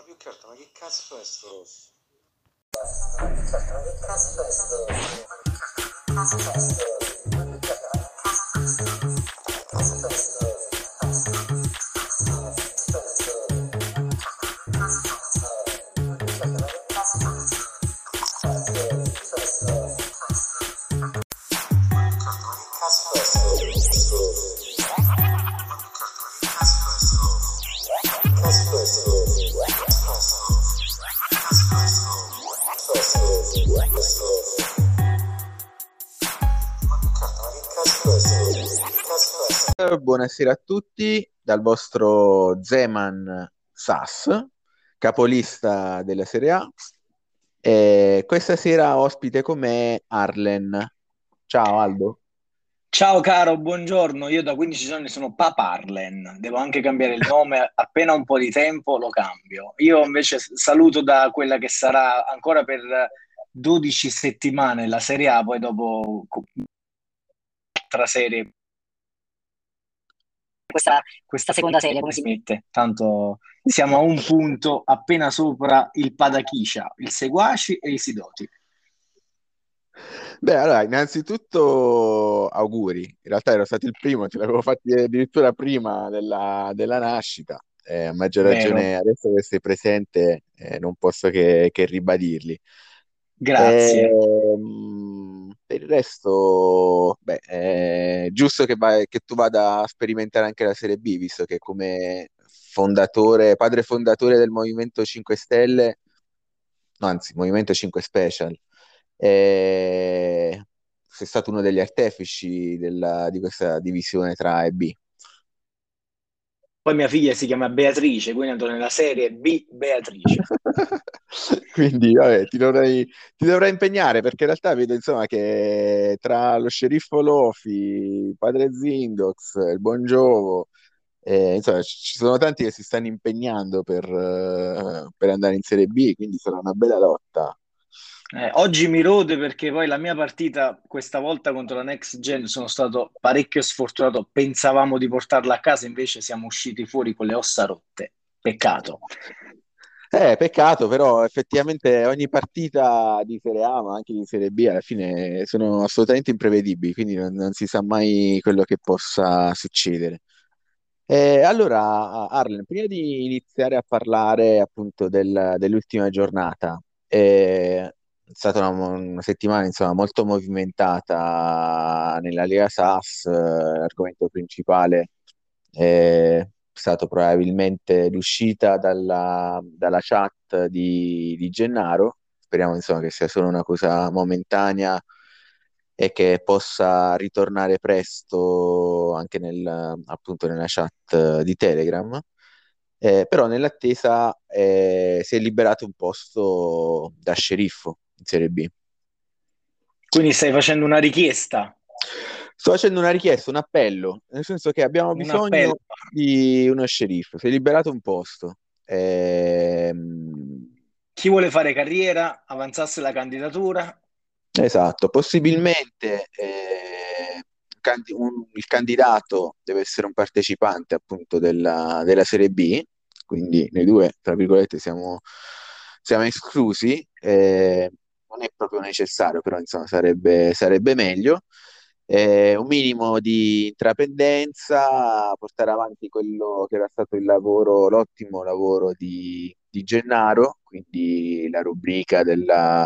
Ma più che altro, ma che cazzo è sto rosso? Buonasera a tutti dal vostro Zeman Sass, capolista della Serie A. E questa sera ospite con me Arlen. Ciao Aldo. Ciao caro, buongiorno. Io da 15 anni sono Papa Arlen. Devo anche cambiare il nome. Appena un po' di tempo lo cambio. Io invece saluto da quella che sarà ancora per 12 settimane la Serie A, poi dopo altra serie questa, questa seconda serie come si mette? Tanto siamo a un punto appena sopra il Padachiscia, il Seguaci e i Sidoti. Beh, allora, innanzitutto auguri. In realtà ero stato il primo, te l'avevo fatti addirittura prima della, della nascita. Eh, a maggior ragione Vero. adesso che sei presente eh, non posso che, che ribadirli. Grazie. Eh, per il resto, beh, è giusto che, vai, che tu vada a sperimentare anche la Serie B, visto che come fondatore, padre fondatore del Movimento 5 Stelle, no, anzi, Movimento 5 Special, eh, sei stato uno degli artefici della, di questa divisione tra A e B. Poi mia figlia si chiama Beatrice, quindi andrò nella serie B Beatrice. quindi vabbè, ti dovrei, ti dovrei impegnare perché in realtà vedo insomma che tra lo sceriffo Lofi, padre Zindox, il buon Giovo, eh, insomma, ci sono tanti che si stanno impegnando per, uh, per andare in Serie B, quindi sarà una bella lotta. Eh, oggi mi rode perché poi la mia partita questa volta contro la Next Gen sono stato parecchio sfortunato. Pensavamo di portarla a casa, invece siamo usciti fuori con le ossa rotte. Peccato. Eh, peccato, però effettivamente ogni partita di Serie A, ma anche di Serie B, alla fine sono assolutamente imprevedibili, quindi non, non si sa mai quello che possa succedere. Eh, allora, Arlen, prima di iniziare a parlare appunto del, dell'ultima giornata, eh, è stata una, una, settimana insomma, molto movimentata nella Lega SAS, eh, l'argomento principale è stato probabilmente l'uscita dalla, dalla chat di, di, Gennaro, speriamo insomma, che sia solo una cosa momentanea e che possa ritornare presto anche nel, appunto nella chat di Telegram. Eh, però nell'attesa eh, si è liberato un posto da sceriffo in Serie B. Quindi stai facendo una richiesta? Sto facendo una richiesta, un appello, nel senso che abbiamo bisogno di uno sceriffo. Si è liberato un posto. Ehm... Chi vuole fare carriera, avanzasse la candidatura? Esatto, possibilmente eh, un, il candidato deve essere un partecipante appunto della, della Serie B, quindi noi due, tra virgolette, siamo, siamo esclusi. Eh, non è proprio necessario, però insomma sarebbe, sarebbe meglio. Eh, un minimo di intraprendenza, portare avanti quello che era stato il lavoro, l'ottimo lavoro di, di Gennaro, quindi la rubrica della,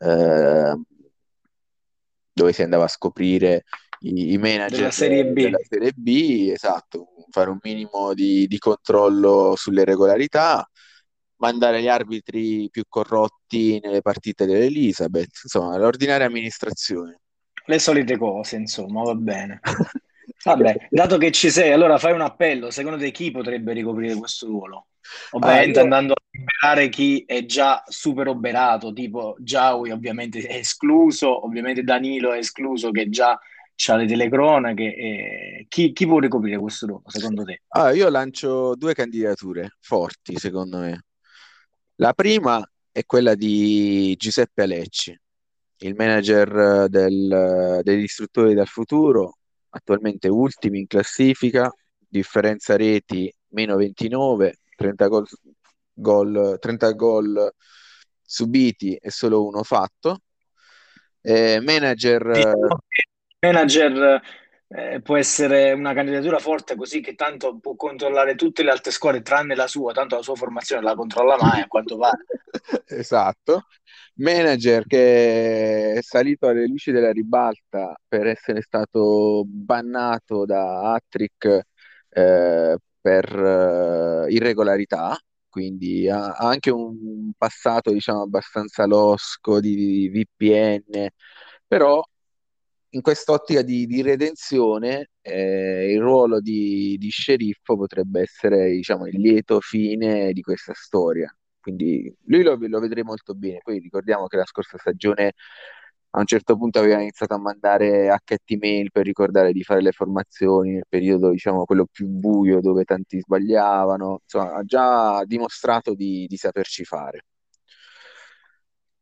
eh, dove si andava a scoprire i, i manager della serie, della serie B, esatto, fare un minimo di, di controllo sulle regolarità mandare gli arbitri più corrotti nelle partite dell'Elizabeth, insomma, l'ordinaria amministrazione. Le solite cose, insomma, va bene. Vabbè, dato che ci sei, allora fai un appello. Secondo te chi potrebbe ricoprire questo ruolo? Ovviamente ah, io... andando a liberare chi è già super oberato, tipo Giaui ovviamente è escluso, ovviamente Danilo è escluso che già ha le telecronache. E... Chi, chi, può ricoprire questo ruolo, secondo te? Ah, io lancio due candidature forti, secondo me. La prima è quella di Giuseppe Alecci, il manager del, degli istruttori del futuro, attualmente ultimi in classifica, differenza reti meno 29, 30 gol, gol, 30 gol subiti e solo uno fatto. Eh, manager, che manager eh, può essere una candidatura forte così che tanto può controllare tutte le altre squadre tranne la sua, tanto la sua formazione la controlla mai a quanto pare. esatto, manager che è salito alle luci della ribalta per essere stato bannato da Hattrick eh, per eh, irregolarità, quindi ha, ha anche un passato, diciamo, abbastanza losco di VPN, però in quest'ottica di, di redenzione eh, il ruolo di, di sceriffo potrebbe essere, diciamo, il lieto fine di questa storia. Quindi lui lo, lo vedrei molto bene. Poi ricordiamo che la scorsa stagione a un certo punto aveva iniziato a mandare mail per ricordare di fare le formazioni nel periodo, diciamo, quello più buio dove tanti sbagliavano. Insomma, ha già dimostrato di, di saperci fare.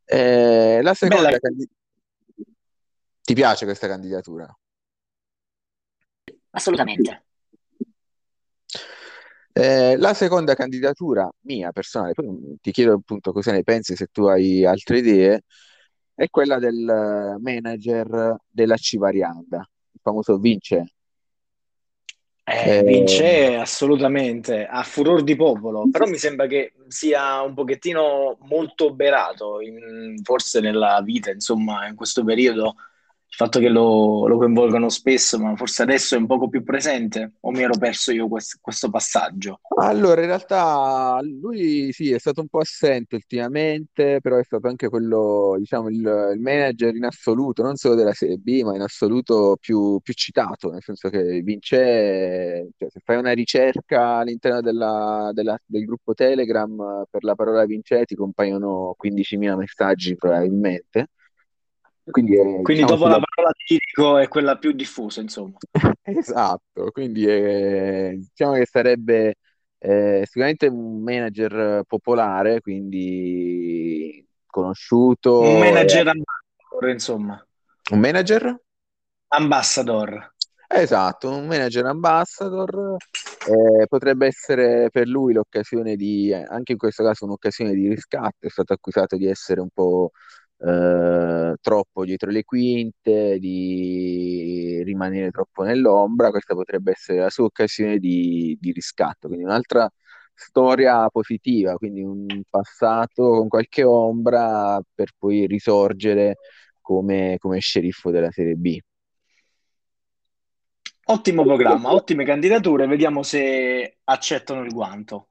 Eh, la seconda Bella. Ti piace questa candidatura? Assolutamente. Eh, la seconda candidatura mia personale, poi ti chiedo appunto cosa ne pensi se tu hai altre idee, è quella del eh, manager della Civarianda, il famoso Vince. Eh, Eh, vince assolutamente, a furor di popolo, però mi sembra che sia un pochettino molto berato, in- forse nella vita, insomma, in questo periodo, il fatto che lo, lo coinvolgano spesso, ma forse adesso è un poco più presente, o mi ero perso io quest- questo passaggio? Allora, in realtà lui sì, è stato un po' assente ultimamente, però è stato anche quello, diciamo, il, il manager in assoluto, non solo della Serie B, ma in assoluto più, più citato, nel senso che vince, cioè, se fai una ricerca all'interno della- della- del gruppo Telegram per la parola vince ti compaiono 15.000 messaggi probabilmente. Quindi, è, Quindi diciamo, dopo la sulla... parola tirico è quella più diffusa, insomma. Esatto, quindi eh, diciamo che sarebbe eh, sicuramente un manager popolare, quindi Un conosciuto, e- manager ambassador, insomma. un manager? Ambassador. Esatto, un manager ambassador, eh, potrebbe essere per lui l'occasione di, anche in questo caso un'occasione di riscatto, è stato accusato di essere un po' eh, troppo dietro le quinte, di rimanere troppo nell'ombra, questa potrebbe essere la sua occasione di, di riscatto, quindi un'altra storia positiva, quindi un passato con qualche ombra per poi risorgere come, come sceriffo della Serie B. Ottimo programma, ottime candidature, vediamo se accettano il guanto.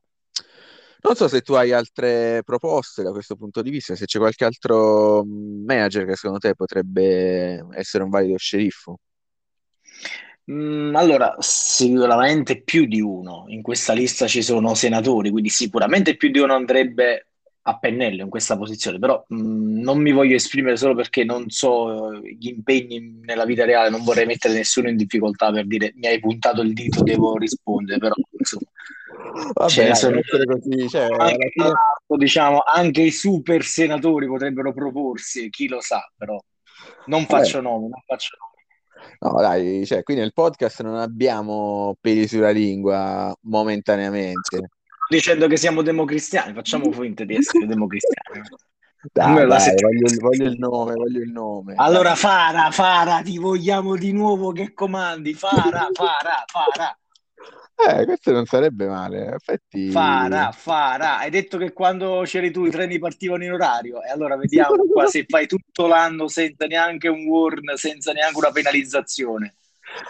Non so se tu hai altre proposte da questo punto di vista, se c'è qualche altro manager che secondo te potrebbe essere un valido sceriffo. Allora, sicuramente più di uno. In questa lista ci sono senatori, quindi sicuramente più di uno andrebbe a pennello in questa posizione, però mm, non mi voglio esprimere solo perché non so eh, gli impegni nella vita reale, non vorrei mettere nessuno in difficoltà per dire mi hai puntato il dito, devo rispondere, però insomma, Vabbè, dai, sono così, cioè, anche, fine... diciamo, anche i super senatori potrebbero proporsi, chi lo sa, però non Vabbè, faccio nomi, non faccio nomi. no, dai, cioè, qui nel podcast non abbiamo peli sulla lingua momentaneamente. Dicendo che siamo democristiani, facciamo finta di essere democristiani. Dai, dai, voglio il, voglio il nome, voglio il nome. Allora, Fara, Fara, ti vogliamo di nuovo che comandi. Fara, Fara, Fara, Eh, questo non sarebbe male, in effetti... Fara, Fara. Hai detto che quando c'eri tu i treni partivano in orario. E allora vediamo qua se fai tutto l'anno senza neanche un warn, senza neanche una penalizzazione.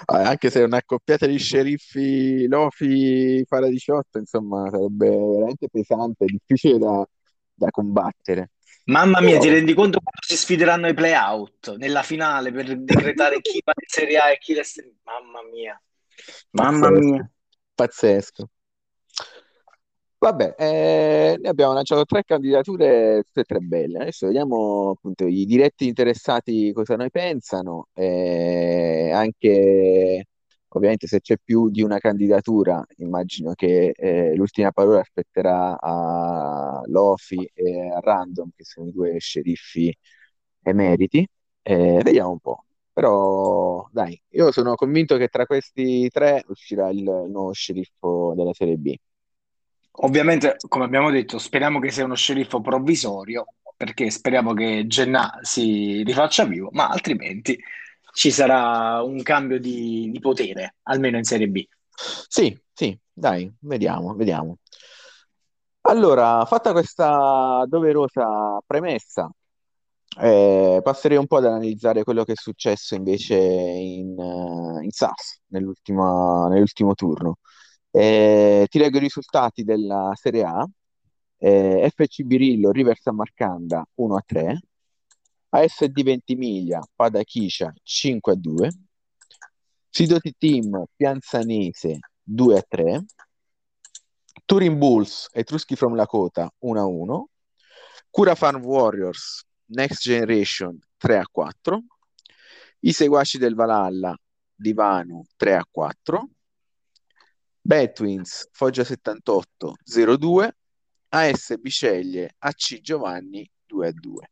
Eh, Anche se una accoppiata di sceriffi Lofi Fara 18, insomma, sarebbe veramente pesante, difficile da, da combattere. Mamma mia, ti Però- rendi conto quando si sfideranno ai play-out nella finale per decretare chi va in Serie A e chi resta in... Mamma mia, mamma Pazzesco, mia. pazzesco. Vabbè, eh, noi abbiamo lanciato tre candidature, tutte e tre belle. Adesso vediamo appunto i diretti interessati cosa ne pensano, e anche ovviamente se c'è più di una candidatura, immagino che eh, l'ultima parola aspetterà a Lofi e a Random, che sono i due sceriffi emeriti. Eh, vediamo un po'. Però dai, io sono convinto che tra questi tre uscirà il, il nuovo sceriffo della Serie B. Ovviamente, come abbiamo detto, speriamo che sia uno sceriffo provvisorio, perché speriamo che Gennà si rifaccia vivo, ma altrimenti ci sarà un cambio di, di potere, almeno in Serie B. Sì, sì, dai, vediamo, vediamo. Allora, fatta questa doverosa premessa, eh, passerei un po' ad analizzare quello che è successo invece in, eh, in SAS nell'ultimo turno. Eh, ti leggo i risultati della Serie A. Eh, FC Birillo, River San Marcanda 1 a 3, ASD Ventimiglia, Pada Chiscia 5 a 2, Sidoti Team, Pianzanese 2 a 3, Turin Bulls, Etruschi from Lakota 1 a 1, Cura Farm Warriors, Next Generation 3 a 4, I Seguaci del Valhalla, Divano 3 a 4, Betwins, Foggia 78 0-2, AS Biceglie, AC Giovanni 2 a 2.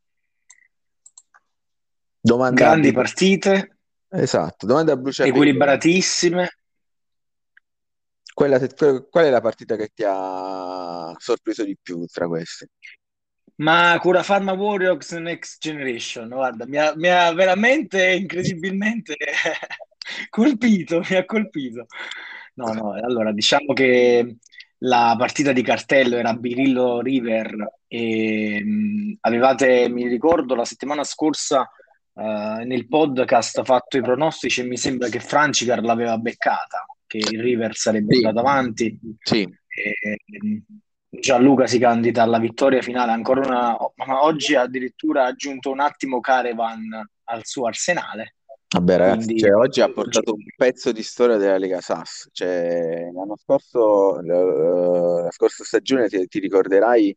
Domanda Grandi a... partite, Esatto, domanda a bruciapelo. equilibratissime. Quella, qual è la partita che ti ha sorpreso di più tra queste? Ma Cura Pharma Warriors Next Generation, guarda, mi ha, mi ha veramente incredibilmente colpito, mi ha colpito. No, no, allora diciamo che la partita di cartello era Birillo River e mh, avevate, mi ricordo, la settimana scorsa eh, nel podcast fatto i pronostici e mi sembra che Francicar l'aveva beccata, che il River sarebbe Sì. andato avanti. Sì, E, Gianluca si candida alla vittoria finale ancora una, ma oggi ha addirittura aggiunto un attimo Caravan al suo arsenale. Vabbè ragazzi, Quindi cioè, oggi ha portato un pezzo di storia della Lega Sass. Cioè, l'anno scorso, eh, la scorsa stagione, ti, ti ricorderai,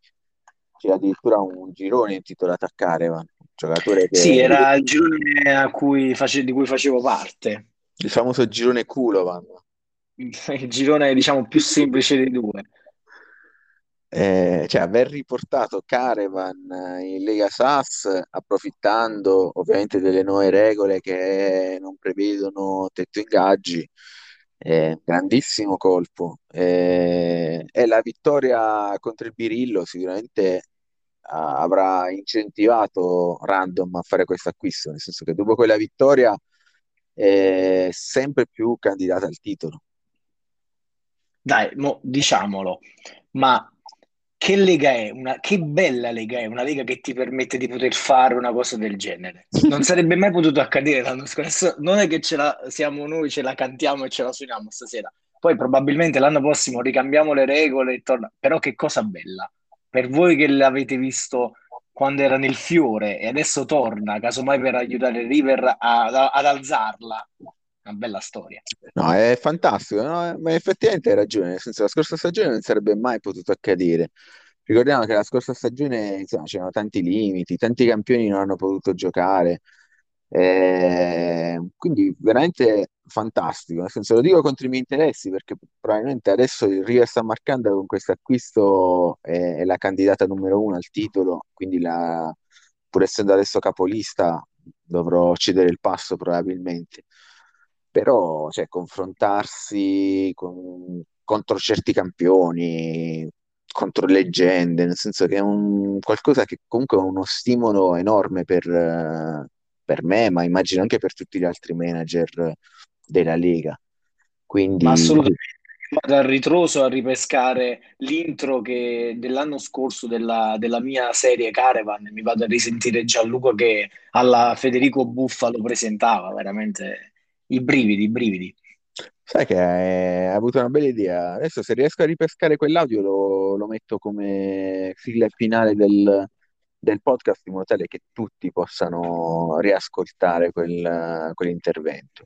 c'era addirittura un girone intitolato a Caravan, un giocatore che... sì, era il girone a cui face- di cui facevo parte, Il famoso girone Kulovan. il girone diciamo più semplice dei due. Eh, cioè aver riportato Caravan in Lega Sass approfittando ovviamente delle nuove regole che non prevedono tetto ingaggi è un grandissimo colpo. Eh, e la vittoria contro il Birillo sicuramente ah, avrà incentivato Random a fare questo acquisto nel senso che dopo quella vittoria è sempre più candidata al titolo. Dai, mo, diciamolo, ma che lega è? Una, che bella lega è, una lega che ti permette di poter fare una cosa del genere. Non sarebbe mai potuto accadere l'anno scorso. Non è che ce la siamo noi, ce la cantiamo e ce la suoniamo stasera. Poi probabilmente l'anno prossimo ricambiamo le regole e torna. Però che cosa bella. Per voi che l'avete visto quando era nel fiore e adesso torna, casomai per aiutare il River a- ad alzarla. Una bella storia. No, è fantastico, no? Ma effettivamente hai ragione, nel senso la scorsa stagione non sarebbe mai potuto accadere. Ricordiamo che la scorsa stagione, insomma, c'erano tanti limiti, tanti campioni non hanno potuto giocare, Eh, quindi veramente fantastico, nel senso lo dico contro i miei interessi perché probabilmente adesso il River sta marcando con questo acquisto è, è la candidata numero uno al titolo, quindi la- pur essendo adesso capolista dovrò cedere il passo probabilmente però cioè, confrontarsi con- contro certi campioni, contro leggende, nel senso che è un, qualcosa che comunque è uno stimolo enorme per, per me, ma immagino anche per tutti gli altri manager della Lega. Quindi Ma assolutamente. Vado a ritroso a ripescare l'intro che dell'anno scorso della, della mia serie Caravan, mi vado a risentire Gianluca che alla Federico Buffa lo presentava, veramente i brividi, i brividi. sai che hai avuto una bella idea. Adesso se riesco a ripescare quell'audio lo, lo metto come sigla finale del, del podcast in modo tale che tutti possano riascoltare quel- quell'intervento.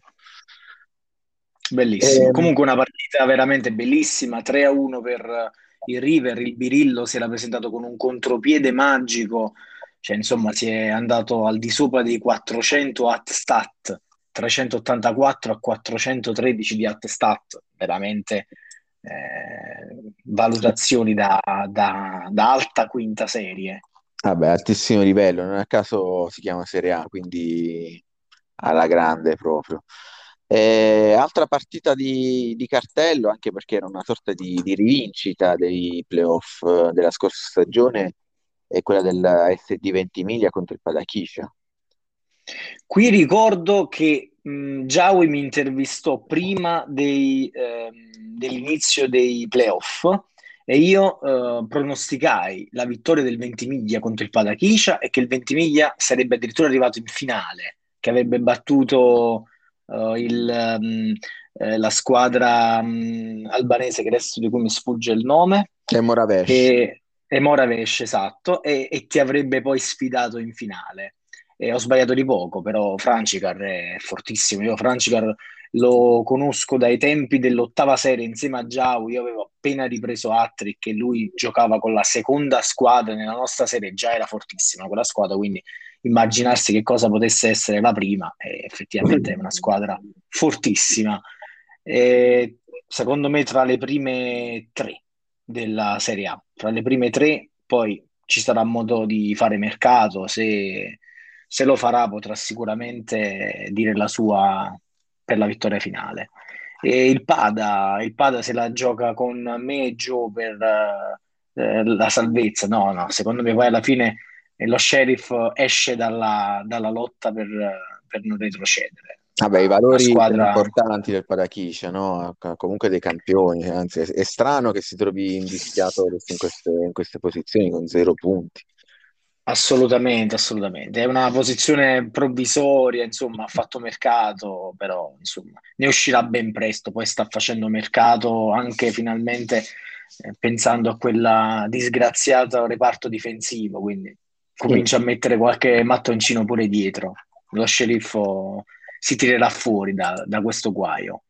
Bellissimo. Ehm, Comunque una partita veramente bellissima, 3 a 1 per il River, il Birillo si era presentato con un contropiede magico, cioè insomma si è andato al di sopra dei 400 at stat, 384 a 413 di at stat, veramente eh, valutazioni da, da- da alta quinta serie. Vabbè, altissimo livello, non a caso si chiama Serie A, quindi alla grande proprio. Eh, altra partita di, di cartello, anche perché era una sorta di, di rivincita dei playoff eh, della scorsa stagione, è quella della SD Ventimiglia contro il Padachiscia. Qui ricordo che mh, Giaui mi intervistò prima dei, ehm, dell'inizio dei playoff e io eh, pronosticai la vittoria del Ventimiglia contro il Padachiscia e che il Ventimiglia sarebbe addirittura arrivato in finale, che avrebbe battuto uh, il, um, eh, la squadra um, albanese, che adesso di cui mi sfugge il nome. E Moravesh. E, Moravesh, esatto, e, e ti avrebbe poi sfidato in finale. E ho sbagliato di poco, però Francicar è fortissimo. Io Francicar lo conosco dai tempi dell'ottava serie insieme a Giau. Io avevo appena ripreso Attrick e lui giocava con la seconda squadra nella nostra serie, già era fortissima quella squadra, quindi immaginarsi che cosa potesse essere la prima, e effettivamente è una squadra fortissima. E secondo me tra le prime tre della Serie A, tra le prime tre, poi ci sarà modo di fare mercato, se, se lo farà potrà sicuramente dire la sua per la vittoria finale. E il Pada, il Pada se la gioca con me e Joe per eh, la salvezza, no, no, secondo me poi alla fine lo sheriff esce dalla, dalla lotta per, per, non retrocedere. Vabbè, i valori squadra... importanti del Parachiscia, no? comunque dei campioni, anzi è, è strano che si trovi invischiato in queste, in queste posizioni con zero punti. Assolutamente, assolutamente. È una posizione provvisoria, insomma, ha fatto mercato, però insomma, ne uscirà ben presto. Poi sta facendo mercato anche finalmente eh, pensando a quella disgraziata reparto difensivo, quindi comincia a mettere qualche mattoncino pure dietro. Lo sceriffo si tirerà fuori da, da questo guaio.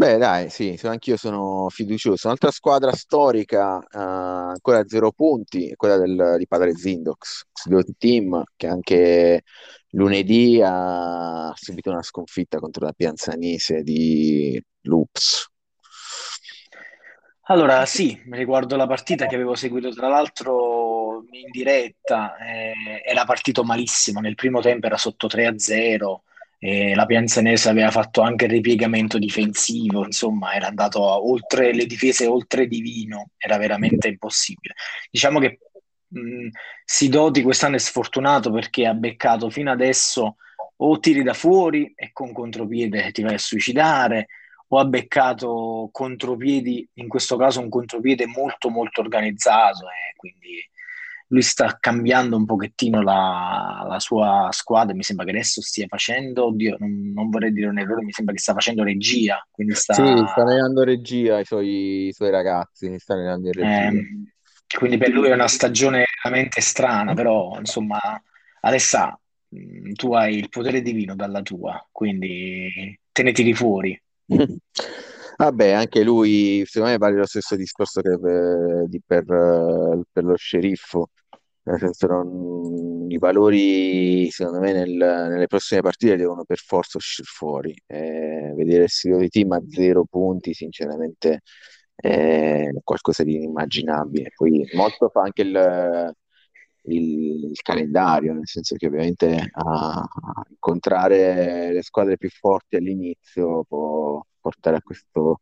Beh, dai, sì, anch'io sono fiducioso. Un'altra squadra storica, eh, ancora a zero punti, è quella del, di Padre Zindox, Sidoti Team, che anche lunedì ha subito una sconfitta contro la Pianzanese di Loops. Allora, sì, riguardo la partita che avevo seguito tra l'altro in diretta, eh, era partito malissimo, nel primo tempo era sotto 3-0, eh, la Pianzanese aveva fatto anche il ripiegamento difensivo, insomma era andato oltre le difese, oltre divino, era veramente impossibile. Diciamo che mh, Sidoti quest'anno è sfortunato perché ha beccato fino adesso o tiri da fuori e con contropiede ti vai a suicidare, o ha beccato contropiedi, in questo caso un contropiede molto molto organizzato e quindi lui sta cambiando un pochettino la, la sua squadra, mi sembra che adesso stia facendo, oddio, non, non, vorrei dire un errore, mi sembra che sta facendo regia, quindi sta... Sì, sta allenando regia ai suoi, suoi ragazzi, sta allenando in regia. Eh, quindi per lui è una stagione veramente strana, però insomma, Alessà, tu hai il potere divino dalla tua, quindi te ne tiri fuori. Vabbè, anche lui, secondo me vale lo stesso discorso che per, di- per, eh, per lo sceriffo, nel senso non- i valori, secondo me, nel- nelle prossime partite devono per forza uscire fuori. Eh, vedere il sito di team a zero punti, sinceramente, è qualcosa di inimmaginabile. Poi molto fa anche il, il, il calendario, nel senso che ovviamente a, a incontrare le squadre più forti all'inizio può portare a, questo,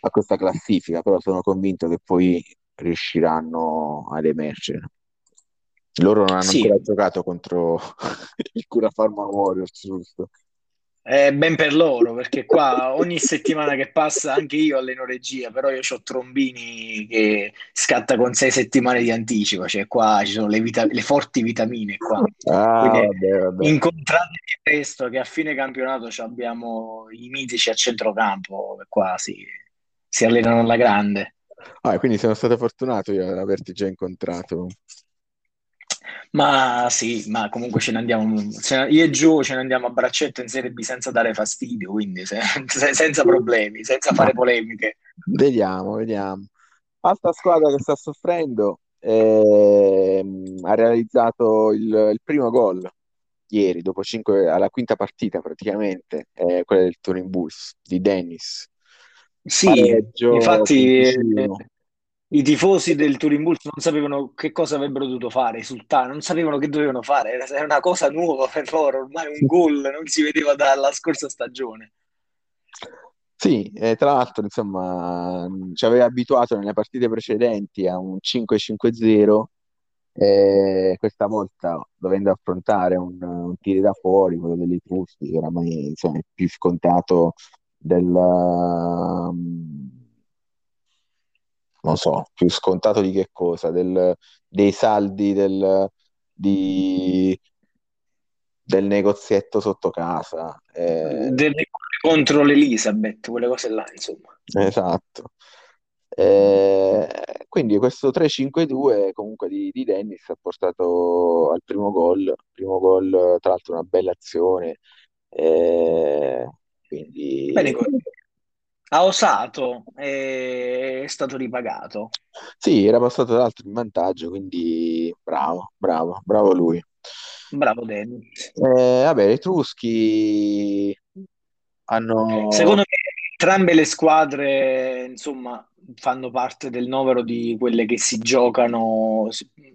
a questa classifica, però sono convinto che poi riusciranno ad emergere. Loro non hanno sì. ancora giocato contro il Cura Pharma Warriors, giusto? Eh, ben per loro, perché qua ogni settimana che passa anche io alleno regia, però io ho Trombini che scatta con sei settimane di anticipo, cioè qua ci sono le, vita- le forti vitamine qua. Ah, vabbè, vabbè. Incontratevi presto che a fine campionato abbiamo i mitici a centrocampo, qua si, si allenano alla grande. Ah, quindi sono stato fortunato io ad averti già incontrato. Ma sì, ma comunque ce ne andiamo, io e Gio ce ne andiamo a braccetto in Serie B senza dare fastidio, quindi se, se, senza problemi, senza fare polemiche. Vediamo, vediamo. Altra squadra che sta soffrendo eh, ha realizzato il, il, primo gol ieri, dopo cinque, alla quinta partita praticamente, eh, quella del Turin Bulls di Dennis. Sì, Pareggio infatti I tifosi del Turin Bulls non sapevano che cosa avrebbero dovuto fare, esultare, non sapevano che dovevano fare, era una cosa nuova per loro, ormai un gol non si vedeva dalla scorsa stagione. Sì, e tra l'altro, insomma, ci aveva abituato nelle partite precedenti a un 5-5-0 e questa volta dovendo affrontare un, un tiro da fuori, quello degli Etruschi, che oramai insomma, è più scontato del, non so, più scontato di che cosa, del, dei saldi del, di, del negozietto sotto casa. Eh, del, contro l'Elisabeth, quelle cose là, insomma. Esatto. Eh, quindi questo 3-5-2 comunque di, di, Dennis ha portato al primo gol, primo gol tra l'altro una bella azione. Eh, quindi... Bene, ha osato e è stato ripagato. Sì, era passato tra l'altro in vantaggio, quindi bravo, bravo, bravo lui. Bravo Dennis. Eh, vabbè, gli Etruschi hanno... Secondo me entrambe le squadre, insomma, fanno parte del novero di quelle che si giocano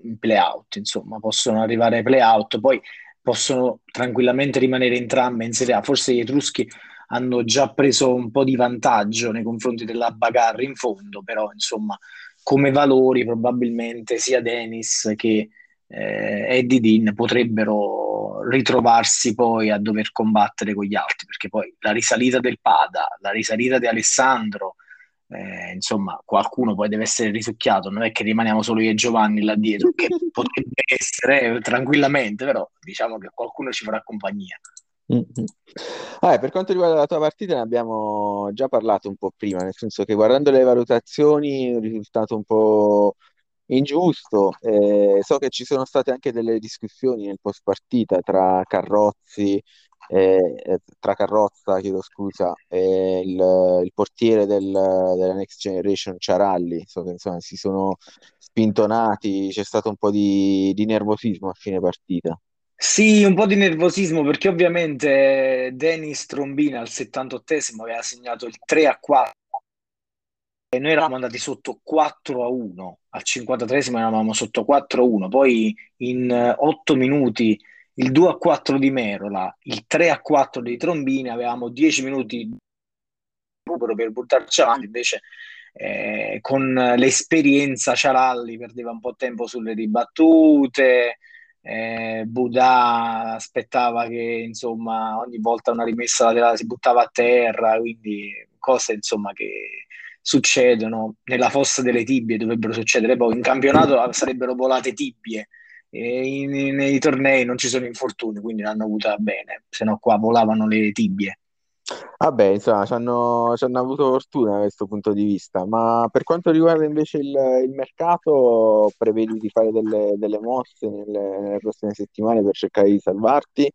in play-out, insomma, possono arrivare ai play-out, poi possono tranquillamente rimanere entrambe in Serie A. Forse gli Etruschi hanno già preso un po' di vantaggio nei confronti della Bagarre in fondo, però insomma come valori probabilmente sia Dennis che eh, Eddie Dean potrebbero ritrovarsi poi a dover combattere con gli altri, perché poi la risalita del Pada, la risalita di Alessandro, eh, insomma qualcuno poi deve essere risucchiato, non è che rimaniamo solo io e Giovanni là dietro, che potrebbe essere eh, tranquillamente, però diciamo che qualcuno ci farà compagnia. Ah, per quanto riguarda la tua partita ne abbiamo già parlato un po' prima, nel senso che guardando le valutazioni è un risultato un po' ingiusto. Eh, so che ci sono state anche delle discussioni nel post partita tra Carrozzi, eh, tra Carrozza, chiedo scusa, e il, il portiere del, della Next Generation Ciaralli. So che insomma si sono spintonati, c'è stato un po' di, di nervosismo a fine partita. Sì, un po' di nervosismo perché ovviamente Denis Trombina al 78esimo aveva segnato il 3 a 4 e noi eravamo andati sotto 4 a 1, al 53esimo eravamo sotto 4 a 1, poi in 8 minuti il 2 a 4 di Merola, il 3 a 4 di Trombina, avevamo 10 minuti di recupero per buttarci avanti, invece eh, con l'esperienza Ciaralli perdeva un po' tempo sulle ribattute, eh, Buddha aspettava che insomma ogni volta una rimessa laterale si buttava a terra, quindi cose insomma che succedono nella fossa delle tibie dovrebbero succedere poi in campionato sarebbero volate tibie in, nei tornei non ci sono infortuni quindi l'hanno avuta bene se no qua volavano le tibie Vabbè, insomma, ci hanno, ci hanno avuto fortuna da questo punto di vista, ma per quanto riguarda invece il, il mercato, prevedi di fare delle, delle mosse nelle, nelle, prossime settimane per cercare di salvarti?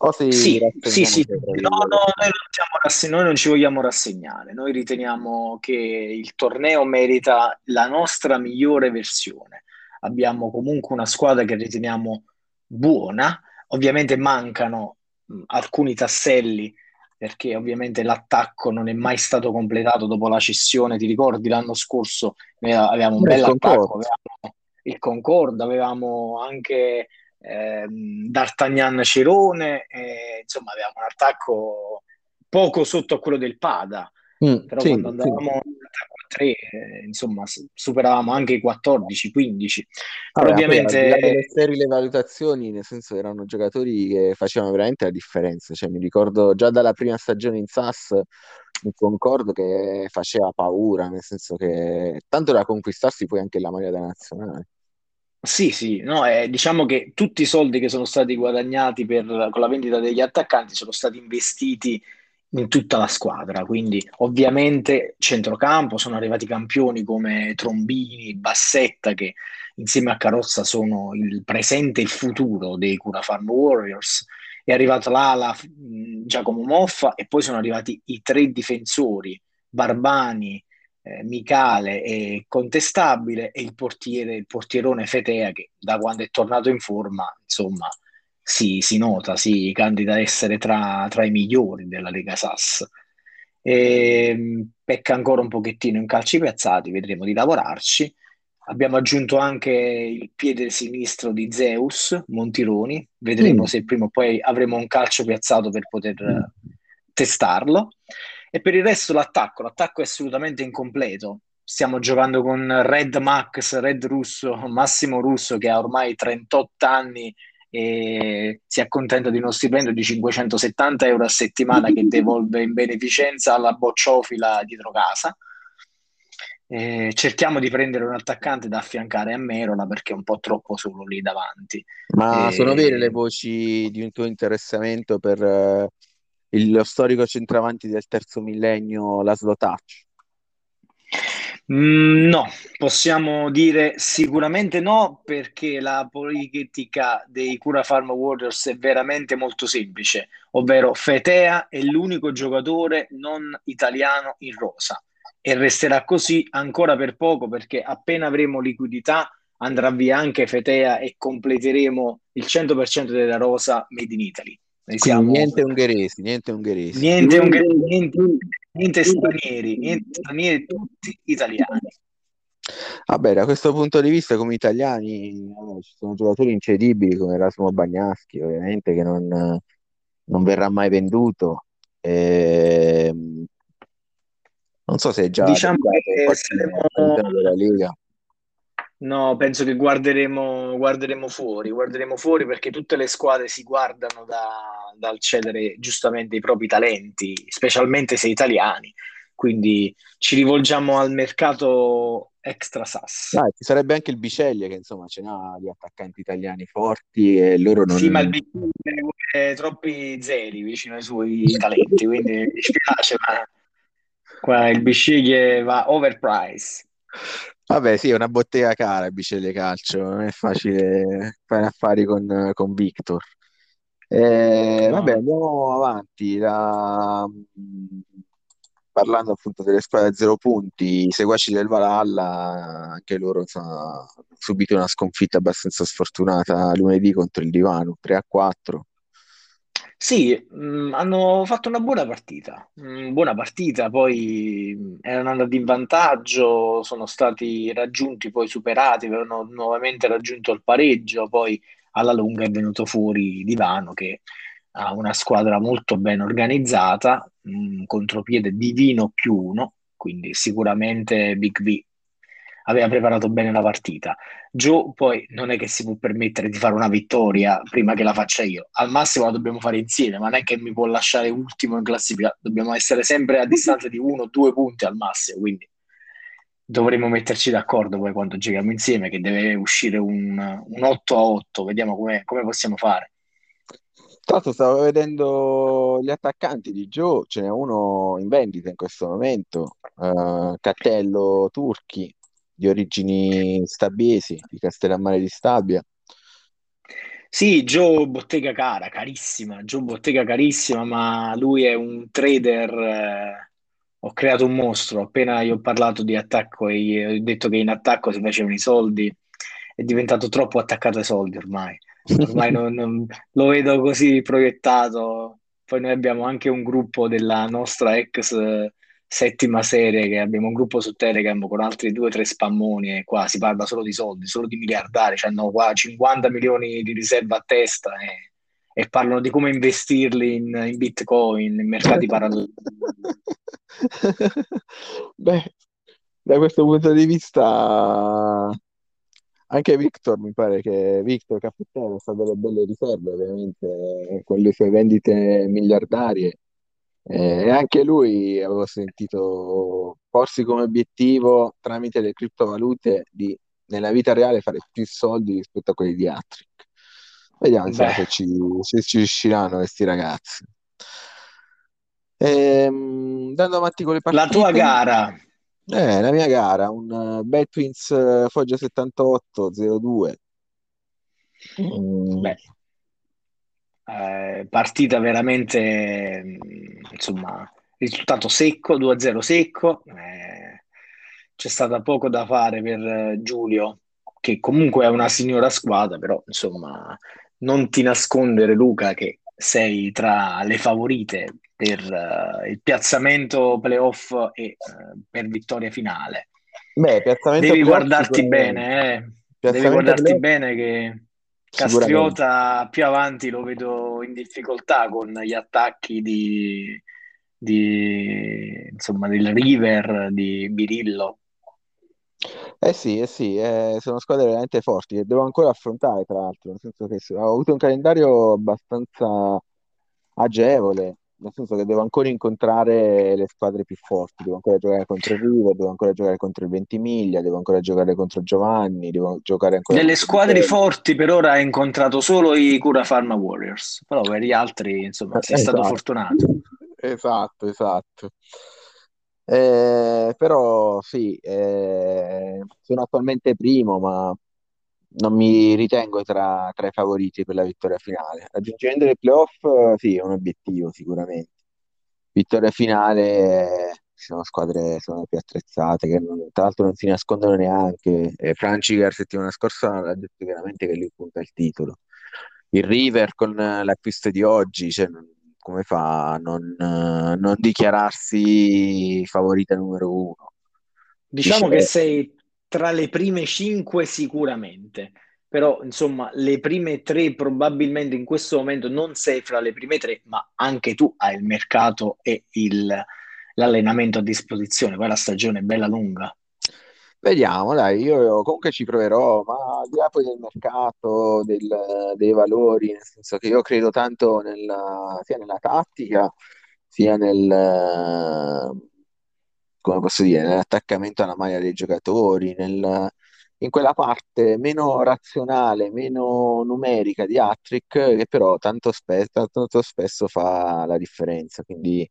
O si sì, sì, sì. No, no, noi non, rasseg- noi non ci vogliamo rassegnare, noi riteniamo che il torneo merita la nostra migliore versione. Abbiamo comunque una squadra che riteniamo buona, ovviamente mancano mh, alcuni tasselli perché ovviamente l'attacco non è mai stato completato dopo la cessione. Ti ricordi l'anno scorso avevamo un bel attacco, avevamo il Concord, avevamo anche ehm, D'Artagnan Cerone, e, insomma avevamo un attacco poco sotto a quello del Pada. Mm, però sì, quando andavamo sì. 3, eh, insomma, superavamo anche i 14, 15. Però Vabbè, ovviamente le sterili valutazioni, nel senso erano giocatori che facevano veramente la differenza. Cioè, mi ricordo già dalla prima stagione in SAS un concordo che faceva paura, nel senso che tanto da conquistarsi poi anche la maglia da nazionale. Sì, sì, no, eh, diciamo che tutti i soldi che sono stati guadagnati per, con la vendita degli attaccanti sono stati investiti in tutta la squadra, quindi ovviamente centrocampo sono arrivati campioni come Trombini, Bassetta che insieme a Carrozza sono il presente e il futuro dei Cura Farm Warriors, è arrivato l'ala Giacomo Moffa e poi sono arrivati i tre difensori, Barbani, eh, Micale e Contestabile e il portiere, il portierone Fetea che da quando è tornato in forma, insomma, si, si nota, si candida a essere tra, tra, i migliori della Lega Sass. E, pecca ancora un pochettino in calci piazzati, vedremo di lavorarci. Abbiamo aggiunto anche il piede sinistro di Zeus, Montironi, vedremo Mm. se prima o poi avremo un calcio piazzato per poter eh, testarlo. E per il resto l'attacco, l'attacco è assolutamente incompleto. Stiamo giocando con Red Max, Red Russo, Massimo Russo che ha ormai 38 anni e si accontenta di uno stipendio di 570 euro a settimana che devolve in beneficenza alla bocciofila dietro casa. Eh, cerchiamo di prendere un attaccante da affiancare a Merola perché è un po' troppo solo lì davanti. Ma sono vere le E- voci di un tuo interessamento per eh, il- lo storico centravanti del terzo millennio, Laszlo Touch? Mm, no, possiamo dire sicuramente no, perché la politica dei Cura Farm Warriors è veramente molto semplice, ovvero Fetea è l'unico giocatore non italiano in rosa e resterà così ancora per poco perché appena avremo liquidità andrà via anche Fetea e completeremo il 100% della rosa made in Italy. Siamo niente ungheresi, niente ungheresi. niente, unghe- niente, niente stranieri, niente stranieri, tutti italiani. Vabbè, da questo punto di vista, come italiani, vabbè, ci sono giocatori incredibili come Erasmo Bagnaschi, ovviamente, che non, non verrà mai venduto. Ehm, non so se è già Diciamo che saremo, della Lega. no, penso che guarderemo, guarderemo fuori, guarderemo fuori perché tutte le squadre si guardano da- dal cedere giustamente i propri talenti, specialmente se italiani. Quindi ci rivolgiamo al mercato extra SAS. Dai, ci sarebbe anche il Biceglie, che insomma ce n'ha di attaccanti italiani forti e loro non... Sì, ma il Bicchiere vuole troppi zeri vicino ai suoi talenti, quindi mi dispiace, ma qua il Bisceglie va overprice. Vabbè, sì, è una bottega cara il Biceglie Calcio, non è facile fare affari con, con Victor. Eh, vabbè, andiamo avanti. La- mh, Parlando appunto delle squadre a zero punti, i seguaci del Valhalla, anche loro hanno subito una sconfitta abbastanza sfortunata lunedì contro il Divano, 3 a 4. Sì, mh, hanno fatto una buona partita, Mm, buona partita, poi mh, erano andati in vantaggio, sono stati raggiunti, poi superati, avevano nuovamente raggiunto il pareggio, poi alla lunga è venuto fuori Divano che ha una squadra molto ben organizzata, un contropiede divino più uno, quindi sicuramente Big V aveva preparato bene la partita. Joe poi non è che si può permettere di fare una vittoria prima che la faccia io, al massimo la dobbiamo fare insieme, ma non è che mi può lasciare ultimo in classifica, dobbiamo essere sempre a distanza di uno o due punti al massimo, quindi dovremo metterci d'accordo poi quando giochiamo insieme, che deve uscire un, un 8 a 8, vediamo come, come possiamo fare. L'altro stavo vedendo gli attaccanti di Joe, ce n'è uno in vendita in questo momento, eh, Cattello Turchi, di origini stabiesi, di Castellammare di Stabia. Sì, Joe Bottega cara, carissima, Joe Bottega carissima, ma lui è un trader, eh, ho creato un mostro, appena io ho parlato di attacco e ho detto che in attacco si facevano i soldi, è diventato troppo attaccato ai soldi ormai, ormai non- non- lo vedo così proiettato, poi noi abbiamo anche un gruppo della nostra ex eh, settima serie, che abbiamo un gruppo su Telegram con altri due o tre spammoni e qua si parla solo di soldi, solo di miliardari, hanno qua 50 milioni di riserva a testa e, e parlano di come investirli in, in Bitcoin, in mercati paralleli. Beh, da questo punto di vista, anche Victor mi pare che Victor Cappelletti ha delle belle riserve, ovviamente, con le sue vendite miliardarie. Eh, e anche lui avevo sentito porsi come obiettivo tramite le criptovalute di nella vita reale fare più soldi rispetto a quelli di Attrick. Vediamo se ci, se ci riusciranno questi ragazzi. Ehm, andando avanti con le la tua partite, gara, eh, la mia gara, un uh, Betwins eh, Foggia 78 02. Mm, beh, eh, partita veramente, mh, insomma, risultato secco, 2-0 secco, eh, c'è stato poco da fare per eh, Giulio, che comunque è una signora squadra, però insomma, non ti nascondere Luca che sei tra le favorite per uh, il piazzamento playoff e uh, per vittoria finale. Beh, piazzamento Devi guardarti bene, eh. Devi guardarti bene che Castriota più avanti lo vedo in difficoltà con gli attacchi di, di insomma, del River, di Birillo. Eh sì, eh sì, eh, sono squadre veramente forti che devo ancora affrontare, tra l'altro, nel senso che ho avuto un calendario abbastanza agevole, nel senso che devo ancora incontrare le squadre più forti, devo ancora giocare contro il River, devo ancora giocare contro il Ventimiglia, devo ancora giocare contro Giovanni, devo giocare ancora Delle squadre forti per ora hai incontrato solo i Cura Pharma Warriors, però per gli altri, insomma, sei esatto. stato fortunato. Esatto, esatto. Eh, però sì, eh, sono attualmente primo, ma non mi ritengo tra, tra, i favoriti per la vittoria finale. Raggiungendo i playoff, sì, è un obiettivo sicuramente. Vittoria finale, ci sono squadre sono più attrezzate, che non, tra l'altro non si nascondono neanche. Eh, Franciger settimana scorsa ha detto chiaramente che lui punta il titolo. Il River con l'acquisto di oggi, cioè, come fa a non, non dichiararsi favorita numero uno? Diciamo Dice... che sei tra le prime cinque sicuramente, però insomma le prime tre probabilmente in questo momento non sei fra le prime tre, ma anche tu hai il mercato e il, l'allenamento a disposizione, poi la stagione è bella lunga. Vediamo, dai, io comunque ci proverò, ma al di là poi del mercato, del- dei valori, nel senso che io credo tanto nella- sia nella tattica, sia nel, come posso dire, nell'attaccamento alla maglia dei giocatori, nel- in quella parte meno razionale, meno numerica di Hattrick, che però tanto spesso, tanto spesso fa la differenza. Quindi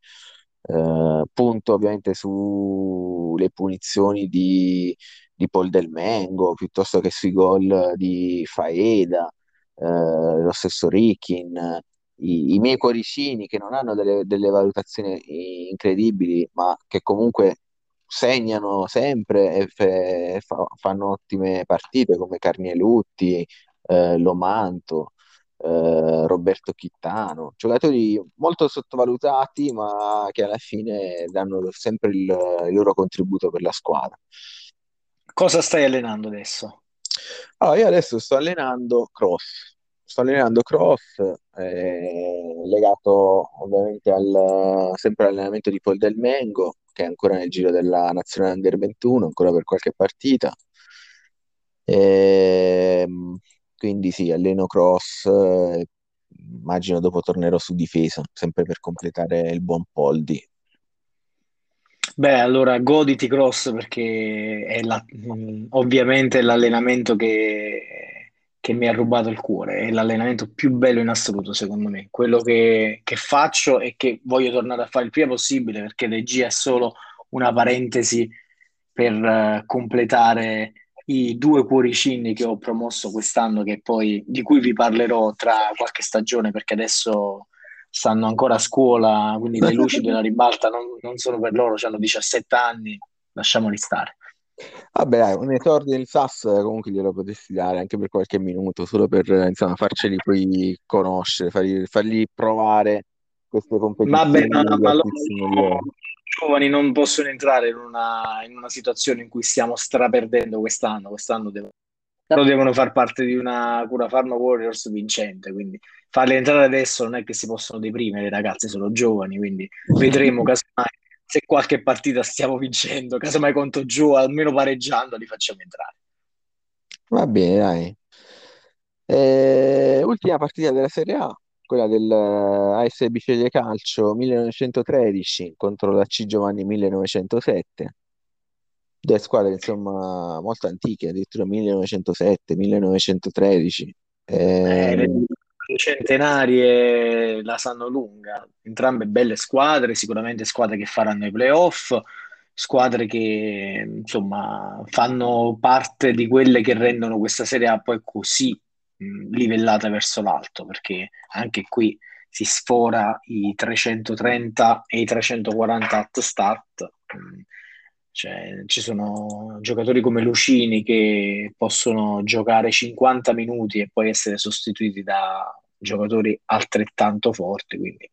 eh, punto ovviamente sulle punizioni di, di Paul Del Mengo piuttosto che sui gol di Faeda, eh, lo stesso Rickin, i, i, miei cuoricini che non hanno delle, delle valutazioni incredibili, ma che comunque segnano sempre e fanno ottime partite come Carnielutti, eh, Lomanto eh, Roberto Chittano, giocatori molto sottovalutati ma che alla fine danno sempre il, il loro contributo per la squadra. Cosa stai allenando adesso? Allora, io adesso sto allenando cross, sto allenando cross eh, legato ovviamente al, sempre all'allenamento di Paul Del Mengo che è ancora nel giro della nazionale under 21 ancora per qualche partita e, ehm, quindi sì, alleno cross, eh, immagino dopo tornerò su difesa, sempre per completare il buon Poldi. Beh, allora goditi cross perché è la, mm, ovviamente l'allenamento che, che, mi ha rubato il cuore, è l'allenamento più bello in assoluto secondo me, quello che, che faccio e che voglio tornare a fare il prima possibile perché regia è solo una parentesi per uh, completare i due cuoricini che ho promosso quest'anno, che poi, di cui vi parlerò tra qualche stagione, perché adesso stanno ancora a scuola, quindi le luci della ribalta non, non sono per loro, hanno 17 anni, lasciamoli stare. Vabbè, dai, un esordio del SAS comunque glielo potresti dare anche per qualche minuto, solo per insomma, farceli poi conoscere, fargli, fargli provare queste competizioni. Vabbè, no, ma loro, giovani non possono entrare in una, in una situazione in cui stiamo straperdendo quest'anno. Quest'anno devono, però devono far parte di una Cura Pharma Warriors vincente. Quindi farli entrare adesso non è che si possono deprimere, le ragazze sono giovani. Quindi vedremo casomai se qualche partita stiamo vincendo, casomai conto giù, almeno pareggiando, li facciamo entrare. Va bene, dai. Eh, ultima partita della Serie A quella del eh, AS Biceglie Calcio 1913 contro la C Giovanni 1907. Due squadre insomma molto antiche, addirittura 1907, 1913. Eh, le centenarie la sanno lunga, entrambe belle squadre, sicuramente squadre che faranno i playoff, squadre che insomma fanno parte di quelle che rendono questa Serie A poi così livellata verso l'alto, perché anche qui si sfora i 330 e i 340 at stat. Cioè, ci sono giocatori come Lucini che possono giocare 50 minuti e poi essere sostituiti da giocatori altrettanto forti, quindi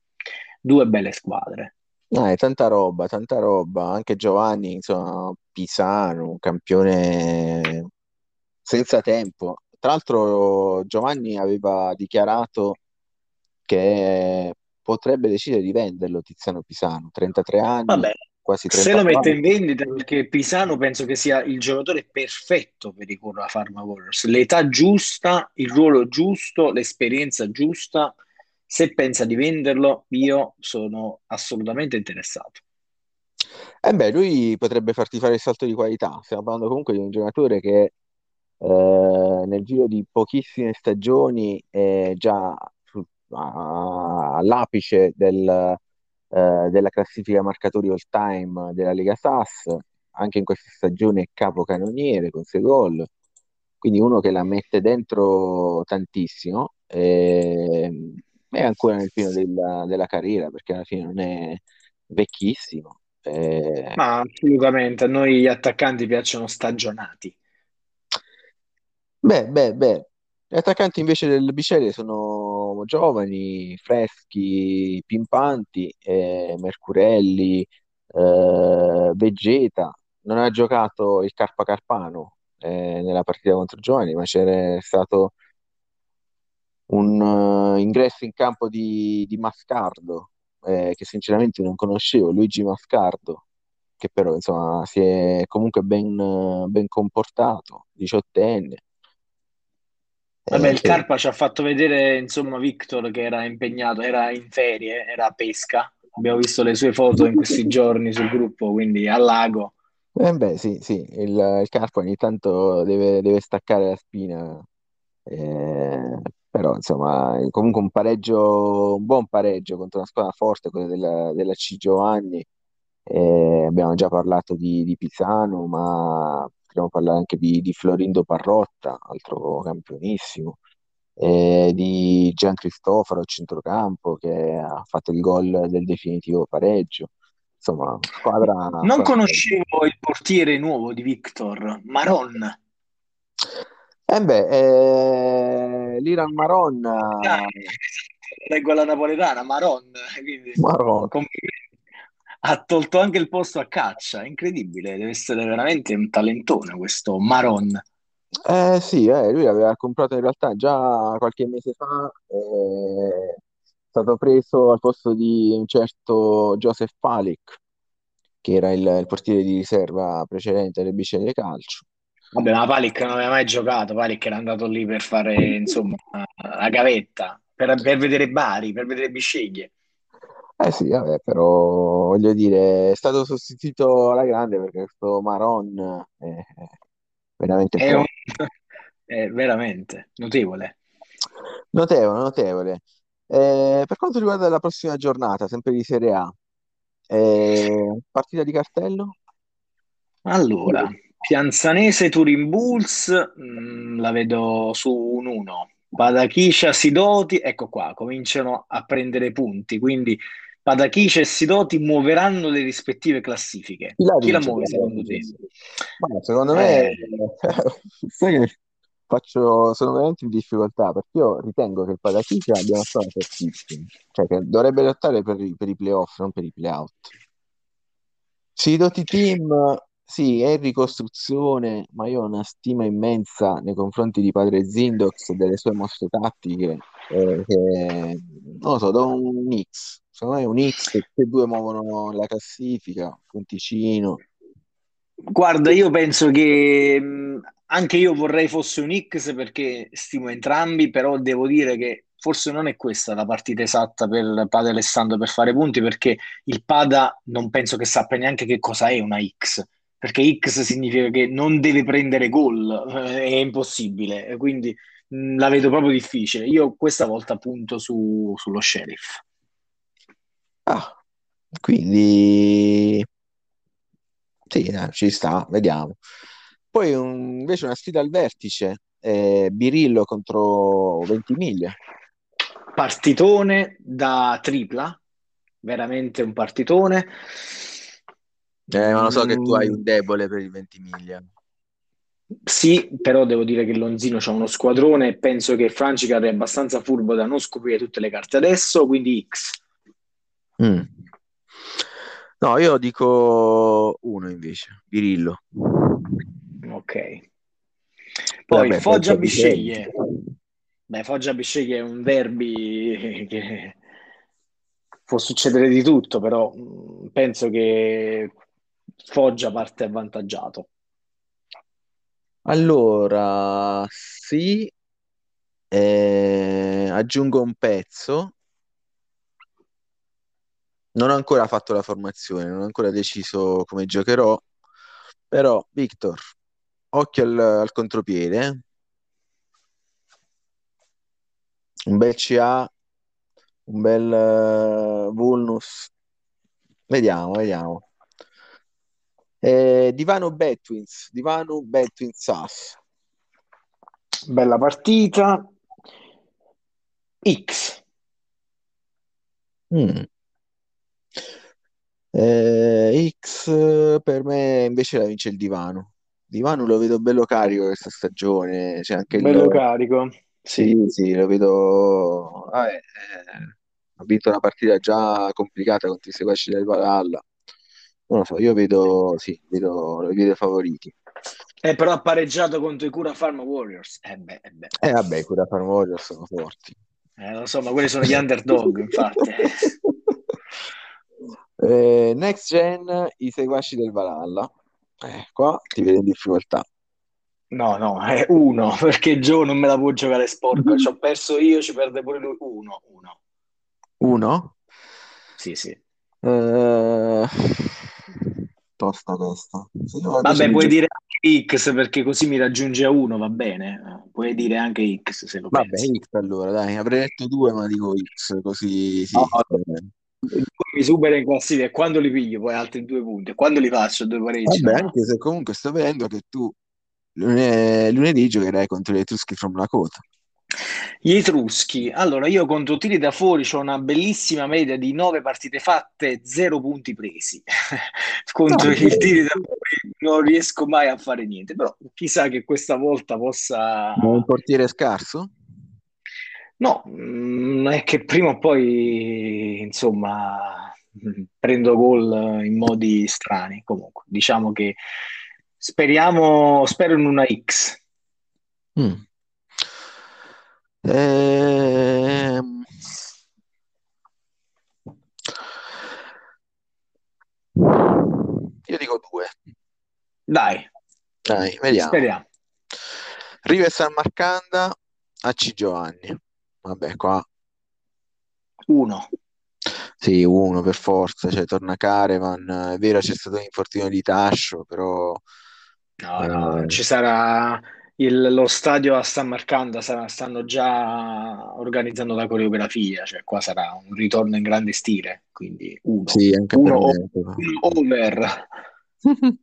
due belle squadre. Eh, tanta roba, tanta roba. Anche Giovanni, insomma, Pisano, un campione senza tempo. Tra l'altro Giovanni aveva dichiarato che potrebbe decidere di venderlo Tiziano Pisano, 33 anni, Vabbè, quasi se lo 34 mette in vendita perché Pisano penso che sia il giocatore perfetto per i Curva Pharma Warriors. L'età giusta, il ruolo giusto, l'esperienza giusta. Se pensa di venderlo, io sono assolutamente interessato. Eh beh, lui potrebbe farti fare il salto di qualità. Stiamo parlando comunque di un giocatore che eh, nel giro di pochissime stagioni è già su- a- all'apice del, eh, della classifica marcatori all time della Lega SAS. Anche in questa stagione è capocannoniere con 6 gol. Quindi uno che la mette dentro tantissimo. E, è ancora nel pieno della, della carriera perché alla fine non è vecchissimo. Eh, Ma assolutamente, a noi gli attaccanti piacciono stagionati. Beh, beh, beh, gli attaccanti invece del Biceglie sono giovani, freschi, pimpanti, eh, Mercurelli, eh, Vegeta. Non ha giocato il Carpa Carpano eh, nella partita contro Giovani, ma c'era stato un eh, ingresso in campo di, di Mascardo, eh, che sinceramente non conoscevo, Luigi Mascardo, che però insomma si è comunque ben, ben comportato, diciottenne. Vabbè, Eh, il sì. Carpa ci ha fatto vedere, insomma, Victor che era impegnato, era in ferie, era a pesca. Abbiamo visto le sue foto in questi giorni sul gruppo, quindi al lago. Eh beh, sì, sì, il, il Carpo ogni tanto deve, deve staccare la spina, eh, però insomma, comunque un pareggio, un buon pareggio contro una squadra forte, quella della, della C. Giovanni. Eh, abbiamo già parlato di, di Pisano, ma potremmo parlare anche di, di Florindo Parrotta, altro campionissimo, eh, di Gian Cristoforo a centrocampo che ha fatto il gol del definitivo pareggio. Insomma, squadra, Non squadra conoscevo il portiere nuovo di Victor, Maron. Eh beh, eh, l'Iran Maron, Ah, leggo alla napoletana, Maron, quindi Maron, complimenti. Ha tolto anche il posto a caccia, incredibile, deve essere veramente un talentone questo Maron. eh sì, eh, lui l'aveva comprato in realtà già qualche mese fa, eh, è stato preso al posto di un certo Joseph Palik, che era il, il portiere di riserva precedente del Biceglie Calcio. Vabbè, ma Palic non aveva mai giocato, Palic era andato lì per fare, insomma, la gavetta, per, per vedere Bari, per vedere Bisceglie. Eh sì, vabbè, però voglio dire, è stato sostituito alla grande perché questo Maron è veramente È, un, è veramente notevole. Notevole, notevole. Eh, per quanto riguarda la prossima giornata, sempre di Serie A, eh, partita di cartello? Allora, Pianzanese Turin Bulls, mh, la vedo su un 1. Padachiscia Sidoti, ecco qua, cominciano a prendere punti, quindi Padachiscia e Sidoti muoveranno le rispettive classifiche. Chi la Chi la muove secondo te? Ma secondo me, Eh, sai che faccio, sono veramente in difficoltà perché io ritengo che il Padachica abbia una squadra fortissima, cioè che dovrebbe lottare per i, per i playoff, non per i playout. Sidoti Team, sì, è in ricostruzione, ma io ho una stima immensa nei confronti di Padre Zindox e delle sue mosse tattiche, eh, che, non lo so, do un X. Secondo me è un X, tutti e due muovono la classifica, punticino. Guarda, io penso che mh, anche io vorrei fosse un X perché stimo entrambi, però devo dire che forse non è questa la partita esatta per Pada Alessandro per fare punti, perché il Pada non penso che sappia neanche che cosa è una X, perché X significa che non deve prendere gol, eh, è impossibile, quindi mh, la vedo proprio difficile. Io questa volta punto su- sullo Sheriff. Ah, quindi sì, eh, ci sta, vediamo. Poi un- invece una sfida al vertice, eh, Birillo contro Ventimiglia. Partitone da tripla, veramente un partitone. Eh, ma lo so che tu hai Mm, un debole per il Ventimiglia. sì, però devo dire che Lonzino c'ha uno squadrone e penso che Francicar è abbastanza furbo da non scoprire tutte le carte adesso, quindi X. Mm. No, io dico uno invece, Birillo. Ok. Poi Vabbè, Foggia Bisceglie. Beh, Foggia Bisceglie è un derby che può succedere di tutto, però mh, penso che Foggia parte avvantaggiato. Allora, sì, eh, aggiungo un pezzo. Non ho ancora fatto la formazione, non ho ancora deciso come giocherò, però Victor, occhio al, al contropiede. Un bel CA, un bel eh, Vulnus. Vediamo, vediamo. Eh, Divano Betwins, Divano Betwins As. Bella partita. X. Mm. Eh, X per me invece la vince il Divano. Divano lo vedo bello carico questa stagione, c'è anche il... Bello carico. Sì, sì, lo vedo... Vabbè, eh, ha vinto una partita già complicata contro i seguaci del Valhalla. Non lo so, io vedo, sì, vedo, vedo favoriti. Eh, però ha pareggiato contro i Cura Farm Warriors. Eh beh, eh beh. Eh vabbè, i Cura Farm Warriors sono forti. Eh, lo so, ma quelli sono gli underdog, infatti. Eh, next gen, i seguaci del Valhalla. Eh, qua ti vedo in difficoltà. No, no, è uno, perché Joe non me la può giocare sporca. Ci ho perso io, ci perde pure lui. Uno, uno. Uno? Sì, sì. Eh, tosta questa. Vabbè, puoi dire anche X perché così mi raggiunge a uno, va bene. Puoi dire anche X se lo Vabbè, pensi. X allora, dai, avrei detto due, ma dico X, così sì. No, mi supera in classifica e quando li piglio poi altri due punti. E quando li faccio due pareggi? Vabbè, No. anche se comunque sto vedendo che tu lune- lunedì giocherai contro gli Etruschi from Lakota. Gli Etruschi, allora io contro tiri da fuori ho una bellissima media di 9 partite fatte, 0 punti presi. contro Ah, i tiri da fuori non riesco mai a fare niente, però chissà che questa volta possa... Un portiere scarso? No, mm, è che prima o poi, insomma, mm, prendo gol in modi strani. Comunque, diciamo che speriamo, spero in una X. Mm. Ehm, Io dico due. Dai, Dai, vediamo. speriamo. Rive San Marcanda a C. Giovanni. Vabbè, qua Uno. sì, uno per forza, cioè torna Caravan. È vero, c'è stato un infortunio di Tascio, però No, no, eh, ci sarà il- lo stadio a San Marcanda, sarà- stanno già organizzando la coreografia, cioè qua sarà un ritorno in grande stile, quindi uno. sì, uno over.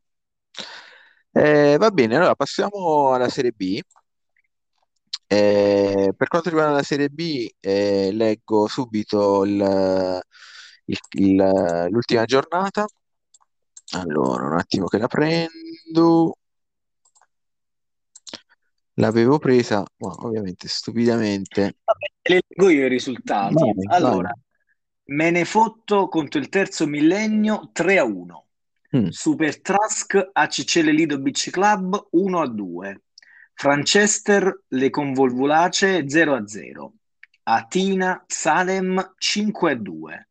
Eh, va bene, allora passiamo alla Serie B. Eh, per quanto riguarda la Serie B, eh, leggo subito il- il- il- l'ultima giornata. Allora, un attimo che la prendo. L'avevo presa, ma ovviamente stupidamente. Vabbè, le leggo io i risultati. Vai, vai. Allora, Menefotto contro il terzo millennio 3 a 1. Mm. Super Trask ACC Lido Beach Club 1 a 2. Franchester Le Convolvulacee 0 a 0. Atina Salem 5 a 2.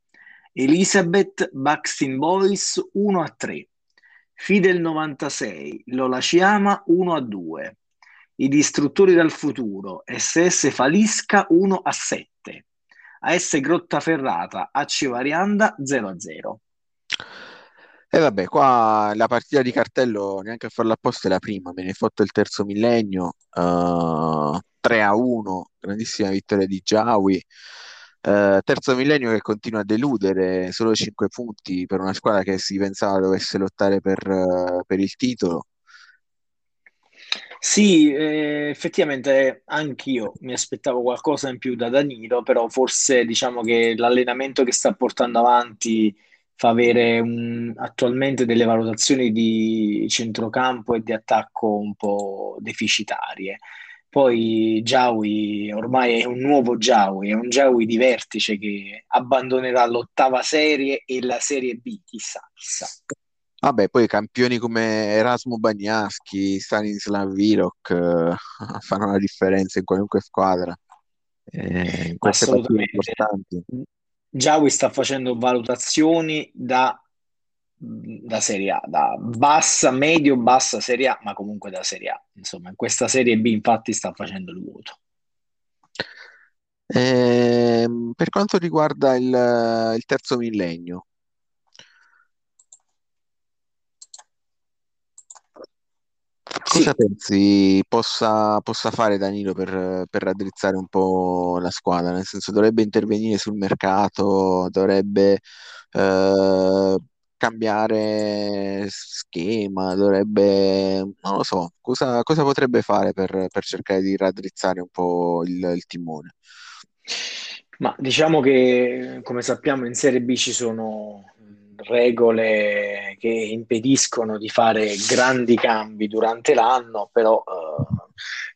Elizabeth Buxton Boys 1 a 3. Fidel 96 Lola Ciama 1 a 2. I distruttori dal futuro SS Falisca 1 a 7. AS Grottaferrata AC Varianda 0 a 0. E vabbè, qua la partita di cartello neanche a farla apposta è la prima, me ne fotto il terzo millennio, eh, 3 a 1, grandissima vittoria di Giawi. Eh, terzo millennio che continua a deludere, solo 5 punti per una squadra che si pensava dovesse lottare per, eh, per il titolo. Sì, eh, effettivamente anch'io mi aspettavo qualcosa in più da Danilo, però forse diciamo che l'allenamento che sta portando avanti fa avere un- attualmente delle valutazioni di centrocampo e di attacco un po' deficitarie. Poi Giaui ormai è un nuovo Giaui, è un Giaui di vertice che abbandonerà l'ottava serie e la serie B, chissà, chissà. Vabbè, poi campioni come Erasmo Bagnaschi, Stanislav Virok eh, fanno la differenza in qualunque squadra, eh, in queste partite Assolutamente. importanti. Giaui sta facendo valutazioni da, da Serie A, da bassa, medio-bassa Serie A, ma comunque da Serie A. Insomma, in questa Serie B infatti sta facendo il vuoto. Ehm, per quanto riguarda il, il terzo millennio, cosa Sì, pensi possa, possa fare Danilo per, per raddrizzare un po' la squadra? Nel senso, dovrebbe intervenire sul mercato, dovrebbe eh, cambiare schema, dovrebbe, non lo so, cosa, cosa potrebbe fare per, per cercare di raddrizzare un po' il, il timone? ma diciamo che come sappiamo in Serie B ci sono regole che impediscono di fare grandi cambi durante l'anno, però eh,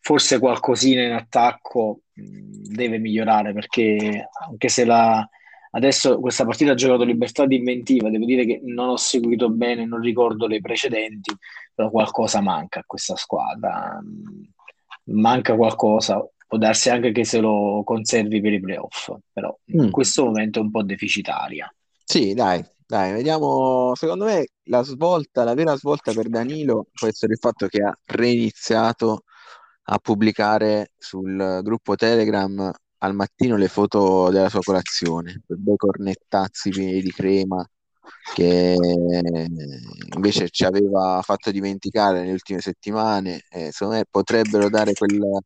forse qualcosina in attacco mh, deve migliorare perché anche se la, adesso questa partita ha giocato libertà di inventiva, devo dire che non ho seguito bene, non ricordo le precedenti, però qualcosa manca a questa squadra. Manca qualcosa, può darsi anche che se lo conservi per i playoff, però in Mm. questo momento è un po' deficitaria. Sì, dai, dai, vediamo. Secondo me la svolta, la vera svolta per Danilo può essere il fatto che ha reiniziato a pubblicare sul gruppo Telegram al mattino le foto della sua colazione, bei cornettazzi pieni di crema che invece ci aveva fatto dimenticare nelle ultime settimane. E secondo me potrebbero dare quel-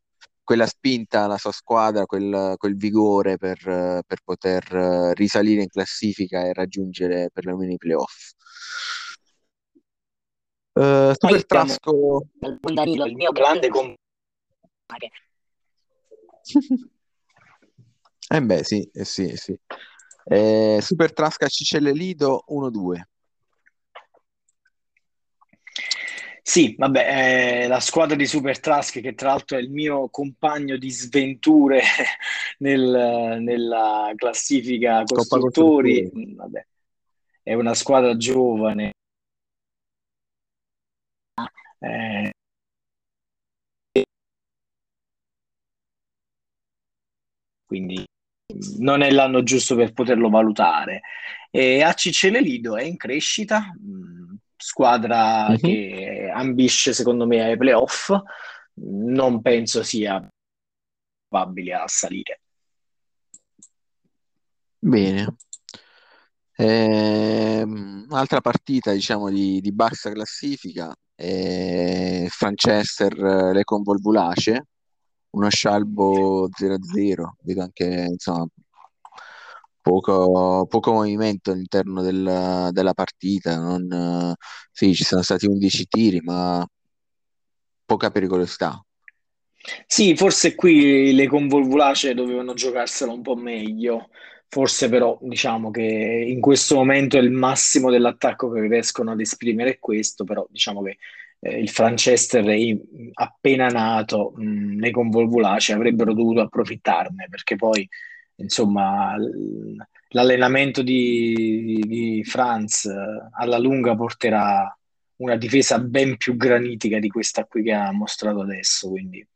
quella spinta alla sua squadra, quel, quel vigore per, per poter risalire in classifica e raggiungere perlomeno i playoff. Poi Super Trasco. il Danilo, il mio grande compagno. Eh beh, sì, eh sì, sì. Eh, Super Trasca Cicelle Lido 1-2. Sì, vabbè, eh, la squadra di Super Trask, che tra l'altro è il mio compagno di sventure nel- nella classifica costruttori, mh, vabbè, è una squadra giovane, eh, quindi non è l'anno giusto per poterlo valutare. E ACC Lido è in crescita, mh, squadra Mhm. che ambisce secondo me ai playoff, non penso sia probabile a salire. Bene. Ehm, altra partita, diciamo, di, di bassa classifica è Franchester eh, Lecon Volvulace, uno scialbo 0-0. Vedo anche, insomma, poco, poco movimento all'interno del- della partita. Non, sì, ci sono stati 11 tiri, ma poca pericolosità. Sì, forse qui le convolvulacee dovevano giocarsela un po' meglio. Forse però diciamo che in questo momento è il massimo dell'attacco che riescono ad esprimere è questo, però diciamo che eh, il Franchester appena nato, mh, le convolvulacee avrebbero dovuto approfittarne perché poi insomma l'allenamento di, di Franz eh, alla lunga porterà una difesa ben più granitica di questa qui che ha mostrato adesso, quindi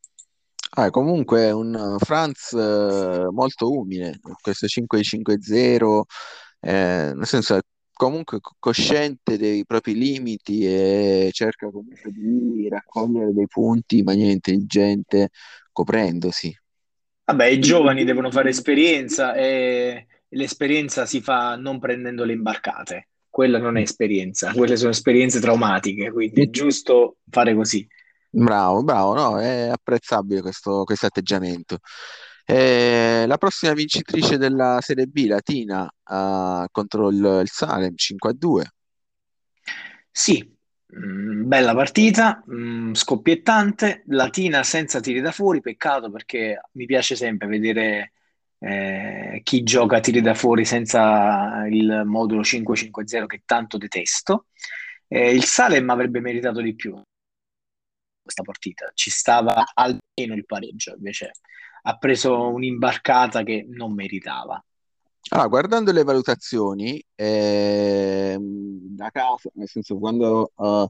Ah, comunque un Franz eh, molto umile, questo 5-5-0, eh, nel senso comunque co- cosciente dei propri limiti e cerca comunque di raccogliere dei punti in maniera intelligente, coprendosi. Vabbè, i giovani devono fare esperienza e l'esperienza si fa non prendendo le imbarcate. Quella non è esperienza, quelle sono esperienze traumatiche, quindi è giusto fare così. Bravo, bravo, no, è apprezzabile questo, questo atteggiamento. Eh, la prossima vincitrice della Serie B, Latina, ah, contro il, il Salem 5-2. Sì, mm, bella partita, mm, scoppiettante, Latina senza tiri da fuori, peccato perché mi piace sempre vedere eh, chi gioca tiri da fuori senza il modulo 5-5-0 che tanto detesto. Eh, il Salem avrebbe meritato di più. questa partita, ci stava almeno il pareggio, invece ha preso un'imbarcata che non meritava. Allora, guardando le valutazioni, ehm, da casa, nel senso quando uh,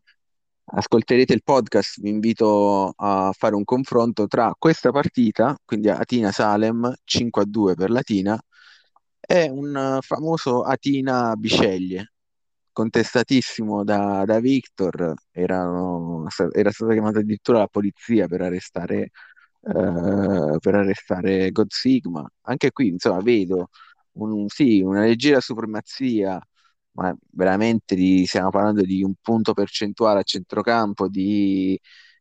ascolterete il podcast, vi invito a fare un confronto tra questa partita, quindi Atina-Salem 5 a 2 per l'Atina, e un famoso Atina-Biceglie, contestatissimo da, da Victor, erano, era stata chiamata addirittura la polizia per arrestare, uh, per arrestare God Sigma. Anche qui, insomma, vedo un, sì, una leggera supremazia ma veramente di, stiamo parlando di un punto percentuale a centrocampo di,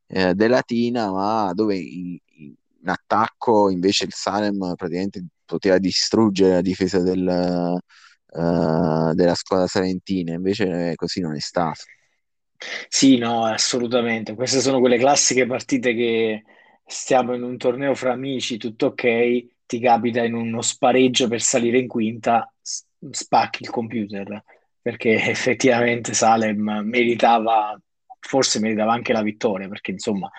eh, dell'Atina, ma dove in, in, attacco invece il Salem praticamente poteva distruggere la difesa del, uh, della squadra salentina, invece così non è stato. Sì, no, assolutamente. Queste sono quelle classiche partite che stiamo in un torneo fra amici, tutto ok, ti capita in uno spareggio per salire in quinta, spacchi il computer perché effettivamente Salem meritava, forse meritava anche la vittoria, perché insomma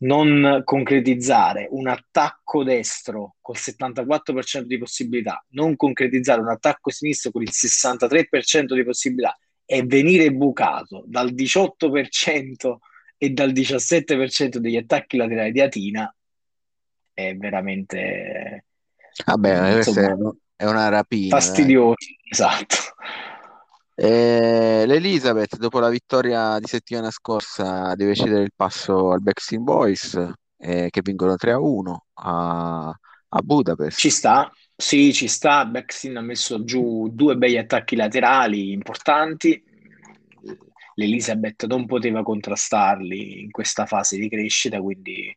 non concretizzare un attacco destro col 74% di possibilità, non concretizzare un attacco sinistro con il 63% di possibilità e venire bucato dal 18% e dal 17% degli attacchi laterali di Atina è veramente Vabbè, insomma, è una rapina. Fastidioso, dai. esatto. Eh, L'Elizabeth, dopo la vittoria di settimana scorsa, deve cedere il passo al Backstreet Boys, eh, che vincono 3-1 a, a Budapest. Ci sta, sì, ci sta. Backstreet ha messo giù due bei attacchi laterali importanti. L'Elizabeth non poteva contrastarli in questa fase di crescita, quindi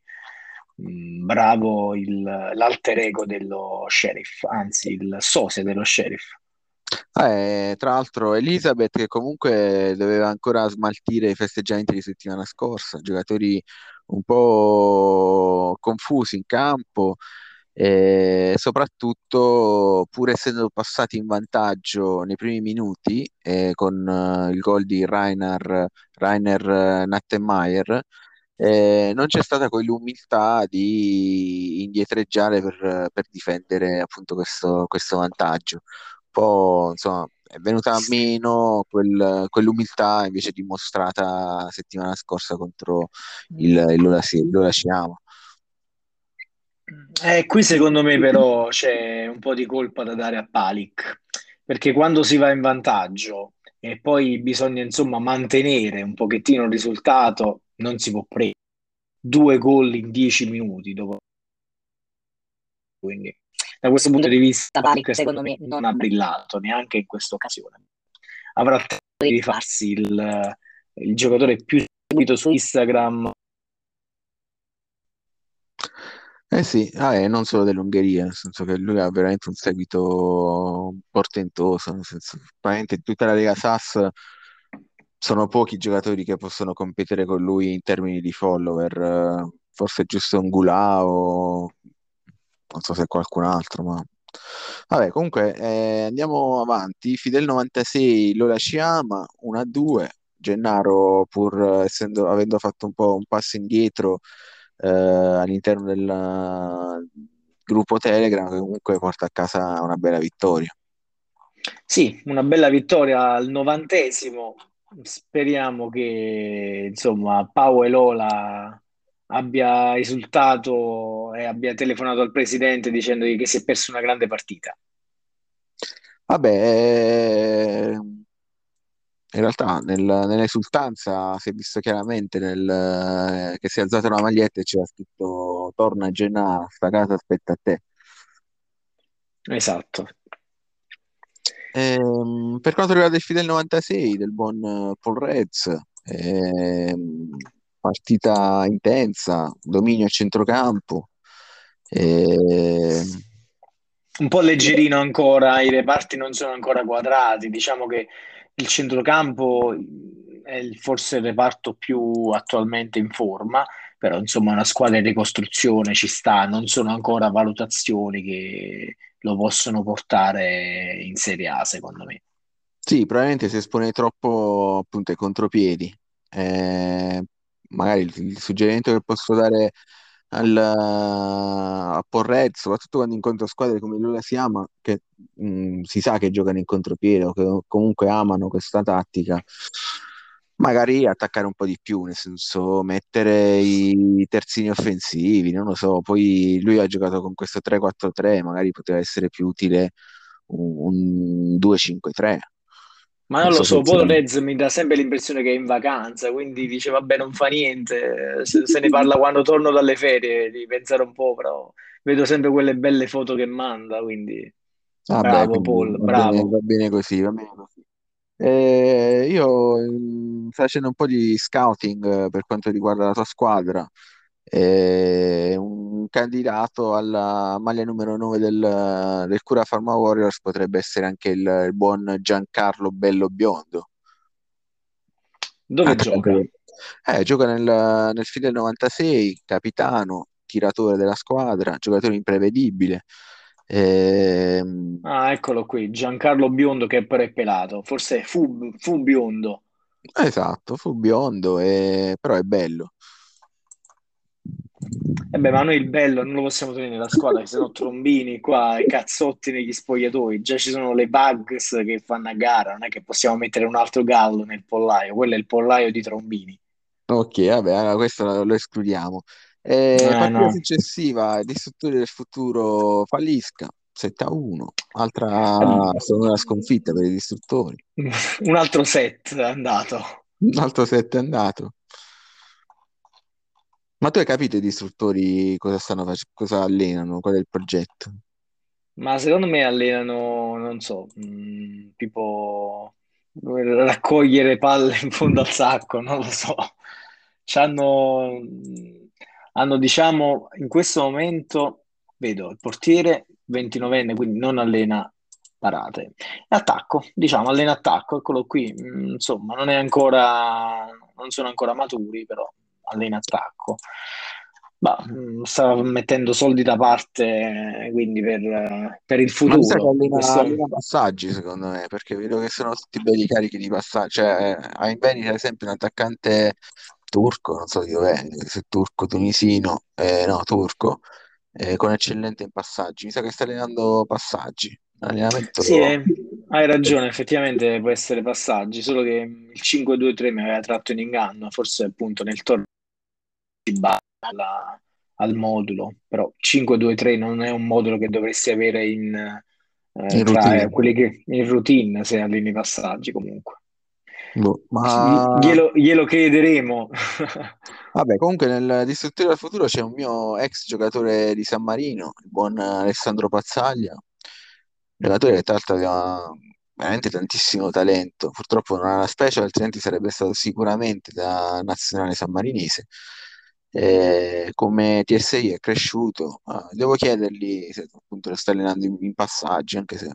bravo il, l'alter ego dello sheriff, anzi il sosia dello sheriff. Eh, tra l'altro Elizabeth che comunque doveva ancora smaltire i festeggiamenti di settimana scorsa, giocatori un po' confusi in campo e soprattutto pur essendo passati in vantaggio nei primi minuti eh, con uh, il gol di Rainer, Rainer Nattenmeier eh, non c'è stata quell'umiltà di indietreggiare per, per difendere appunto questo, questo vantaggio po' insomma è venuta meno quel, quell'umiltà invece dimostrata settimana scorsa contro il, il Lola, Lola Ciama. Eh, qui secondo me però c'è un po' di colpa da dare a Palic, perché quando si va in vantaggio e poi bisogna insomma mantenere un pochettino il risultato, non si può prendere due gol in dieci minuti dopo. Quindi da questo punto di vista Panic secondo me non ha brillato neanche in questa occasione. Avrà tempo di rifarsi il, il giocatore più seguito su Instagram. Eh sì, ah, eh, non solo dell'Ungheria, nel senso che lui ha veramente un seguito portentoso, nel senso, in tutta la Lega Sass sono pochi giocatori che possono competere con lui in termini di follower, forse giusto un Gulao, non so se qualcun altro, ma... Vabbè, comunque eh, andiamo avanti. Fidel 96 lo lasciamo 1-2. Gennaro, pur essendo, avendo fatto un po' un passo indietro eh, all'interno del gruppo Telegram, comunque porta a casa una bella vittoria. Sì, una bella vittoria al novantesimo. Speriamo che insomma Pau e Lola abbia esultato e abbia telefonato al presidente dicendogli che si è perso una grande partita. Vabbè, eh, in realtà nel, nell'esultanza si è visto chiaramente nel, eh, che si è alzata una maglietta e c'era scritto torna a Genà, sta casa aspetta a te. Esatto. Ehm, per quanto riguarda il Fidel 96 del buon Paul Reds, ehm, partita intensa, dominio a centrocampo. E... Un po' leggerino ancora, i reparti non sono ancora quadrati, diciamo che il centrocampo è forse il reparto più attualmente in forma, però insomma una squadra in ricostruzione ci sta, non sono ancora valutazioni che lo possono portare in Serie A secondo me. Sì, probabilmente si espone troppo appunto ai contropiedi. Eh, magari il, il suggerimento che posso dare al, a Porret, soprattutto quando incontra squadre come Lula Siama, che mh, si sa che giocano in contropiede o che comunque amano questa tattica, magari attaccare un po' di più, nel senso mettere i terzini offensivi, non lo so, poi lui ha giocato con questo 3-4-3, magari poteva essere più utile un, un 2-5-3. Ma non, non lo so, so Reds mi dà sempre l'impressione che è in vacanza, quindi dice vabbè non fa niente, se, se ne parla quando torno dalle ferie, di pensare un po', però vedo sempre quelle belle foto che manda, quindi ah, bravo beh, Paul, va bravo. Bene, va bene così, va bene così. Eh, io mm, sto facendo un po' di scouting per quanto riguarda la tua squadra. Eh, un candidato alla maglia numero 9 del, del Cura Pharma Warriors potrebbe essere anche il, il buon Giancarlo Bello Biondo. Dove anche gioca? Eh, gioca nel, nel Fidel 96, capitano, tiratore della squadra, giocatore imprevedibile. Eh, ah, eccolo qui, Giancarlo Biondo che è pelato, forse fu, fu biondo. Esatto, fu biondo, e... però è bello. E eh beh, ma noi il bello non lo possiamo tenere nella squadra, ci sono trombini qua e cazzotti negli spogliatoi, già ci sono le bugs che fanno a gara, non è che possiamo mettere un altro gallo nel pollaio, quello è il pollaio di trombini. Ok, vabbè, allora questo lo escludiamo. Eh, eh, partita no. successiva, Distruttori del futuro fallisca, 7 a 1, altra seconda sconfitta per i distruttori. Un altro set è andato. Un altro set è andato. Ma tu hai capito i distruttori cosa stanno facendo, cosa allenano, qual è il progetto? Ma secondo me allenano, non so, mh, mm, tipo raccogliere palle in fondo al sacco, non lo so. C'hanno, hanno, diciamo, in questo momento, vedo, il portiere 29enne, quindi non allena parate. Attacco, diciamo, allena attacco, eccolo qui. Mm, insomma, non è ancora, non sono ancora maturi, però allena attacco. Bah, mm, sta mettendo soldi da parte quindi per, per il futuro. Ma allena, Questo... allena passaggi secondo me perché vedo che sono tutti belli carichi di passaggi. Cioè, hai in Beni, ad esempio, un attaccante turco, non so di dov'è, se turco, tunisino, eh, no, turco, eh, con eccellente in passaggi. Mi sa che sta allenando passaggi. Allenamento... Sì, eh, hai ragione, effettivamente può essere passaggi, solo che il 5-2-3 mi aveva tratto in inganno, forse appunto nel torneo alla, al modulo, però 5-2-3 non è un modulo che dovresti avere in, eh, in tra quelli che in routine se alleni i passaggi comunque. Boh, ma... glielo, glielo chiederemo. Vabbè, comunque nel Distruttore del Futuro c'è un mio ex giocatore di San Marino, il buon Alessandro Pazzaglia, giocatore che tra l'altro aveva veramente tantissimo talento. Purtroppo non ha la special, altrimenti sarebbe stato sicuramente da nazionale sammarinese eh, come TSI è cresciuto, ah, devo chiedergli se appunto lo sta allenando in, in passaggi, anche se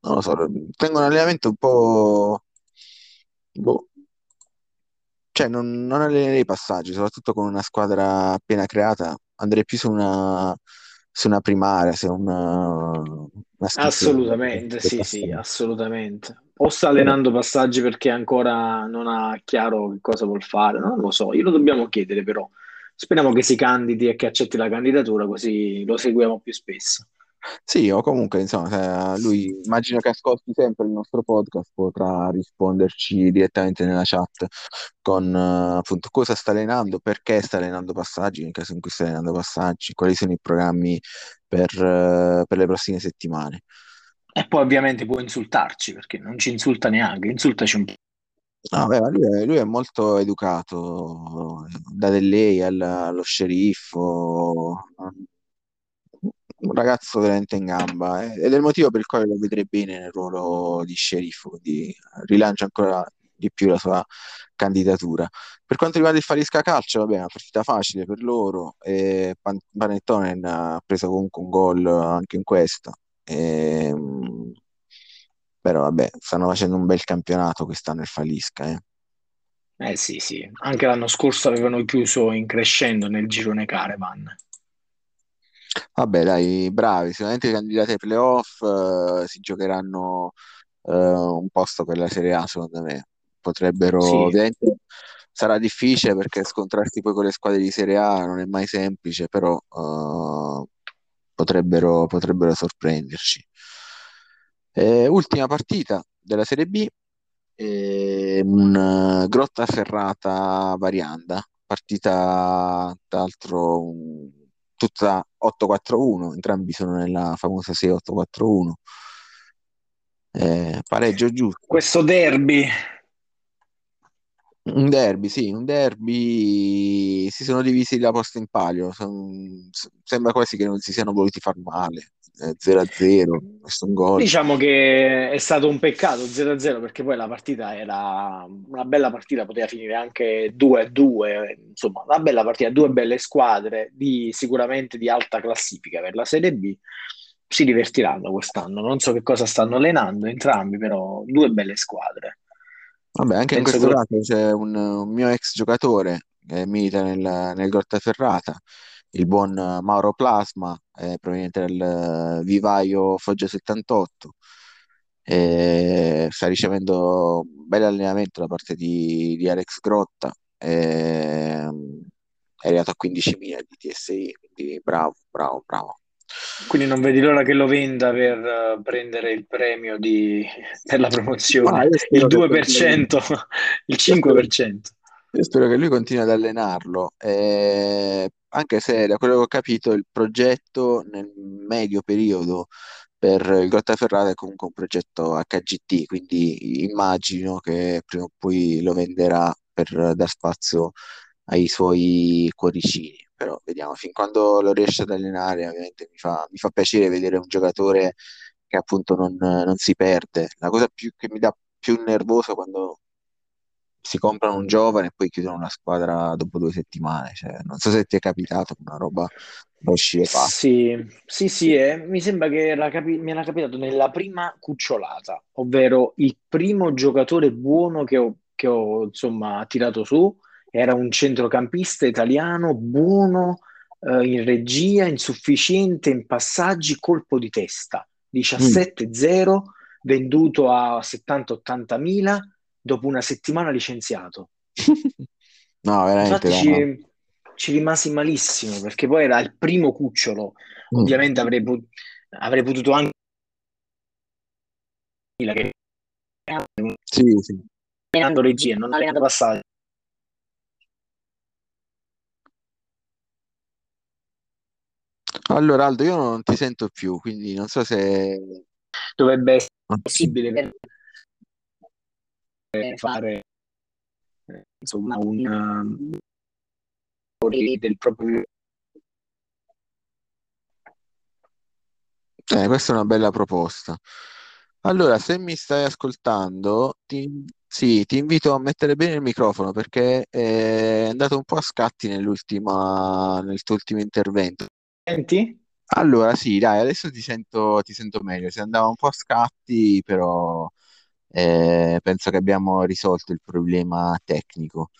non lo so, tengo un allenamento un po'... Boh. Cioè, non, non allenerei i passaggi, soprattutto con una squadra appena creata, andrei più su una, su una primaria, su una, una Assolutamente, sì, sì, assolutamente. O sta allenando passaggi perché ancora non ha chiaro che cosa vuol fare, non lo so, glielo dobbiamo chiedere però. Speriamo che si candidi e che accetti la candidatura, così lo seguiamo più spesso. Sì, o comunque, insomma, lui immagino che ascolti sempre il nostro podcast, potrà risponderci direttamente nella chat con uh, appunto cosa sta allenando, perché sta allenando passaggi, nel caso in cui sta allenando passaggi, quali sono i programmi per, uh, per le prossime settimane. E poi ovviamente può insultarci, perché non ci insulta neanche, insultaci un po'. No, beh, lui è, lui è molto educato, da lei al- allo sceriffo, un ragazzo veramente in gamba eh, ed è il motivo per il quale lo vedrei bene nel ruolo di sceriffo, quindi rilancia ancora di più la sua candidatura. Per quanto riguarda il Farisca Calcio, vabbè, una partita facile per loro, e Pan- Panettone ha preso comunque un gol anche in questa. E, ehm, però vabbè, stanno facendo un bel campionato quest'anno il Falisca. Eh. eh sì, sì, anche l'anno scorso avevano chiuso in crescendo nel girone Caravan. Vabbè, dai, bravi, sicuramente i candidati ai playoff eh, si giocheranno eh, un posto per la Serie A, secondo me. Potrebbero, sì. ovviamente, sarà difficile perché scontrarsi poi con le squadre di Serie A non è mai semplice, però eh, potrebbero, potrebbero sorprenderci. Eh, ultima partita della Serie B, eh, un uh, Grotta Ferrata Varianda, partita tra l'altro tutta 8-4-1, entrambi sono nella famosa 6-8-4-1. Eh, pareggio giusto. Questo derby. Un derby, sì, un derby. Si sono divisi la posta in palio. Son- sembra quasi che non si siano voluti far male. 0-0, nessun gol. Diciamo che è stato un peccato 0-0 perché poi la partita era una bella partita, poteva finire anche 2-2, insomma, una bella partita, due belle squadre di, sicuramente di alta classifica per la Serie B. Si divertiranno quest'anno, non so che cosa stanno allenando entrambi, però due belle squadre. Vabbè, anche in Penso questo che caso c'è un, un mio ex giocatore che milita nel, nel Grottaferrata, il buon Mauro Plasma, eh, proveniente dal eh, Vivaio Foggia 78. E sta ricevendo un bel allenamento da parte di, di Alex Grotta. e- è arrivato a 15.000 di TSI, quindi bravo, bravo, bravo. quindi non vedi l'ora che lo venda per eh, prendere il premio di- per la promozione, io il spero che continui, 2%, il io spero, 5%. io spero che lui continui ad allenarlo, eh, anche se da quello che ho capito il progetto nel medio periodo per il Grottaferrata è comunque un progetto HGT, quindi immagino che prima o poi lo venderà per dar spazio ai suoi cuoricini. Però vediamo, fin quando lo riesce ad allenare, ovviamente mi fa, mi fa piacere vedere un giocatore che appunto non, non si perde. La cosa più, che mi dà più nervoso quando si comprano un giovane e poi chiudono la squadra dopo due settimane. Cioè, non so se ti è capitato una roba uscire pazzo. Sì, sì, sì, eh, mi sembra che era capi- mi era capitato nella prima cucciolata, ovvero il primo giocatore buono che ho, che ho, insomma tirato su era un centrocampista italiano buono eh, in regia, insufficiente in passaggi, colpo di testa, Mm. 17-0, venduto a 70-80 mila, dopo una settimana licenziato. No, veramente, Infatti no. ci, ci rimasi malissimo perché poi era il primo cucciolo. Mm. Ovviamente avrei, pu- avrei potuto anche che Sì, sì. allenando regia, non allenando passaggi. Allora, Aldo, io non ti sento più, quindi non so se... Dovrebbe essere possibile fare eh, insomma un del proprio Eh, questa è una bella proposta. Allora, se mi stai ascoltando, ti, sì, ti invito a mettere bene il microfono perché è andato un po' a scatti nell'ultima, nel tuo ultimo intervento. Senti? Allora, sì, dai, adesso ti sento, ti sento meglio. Si andava un po' a scatti, però eh, penso che abbiamo risolto il problema tecnico.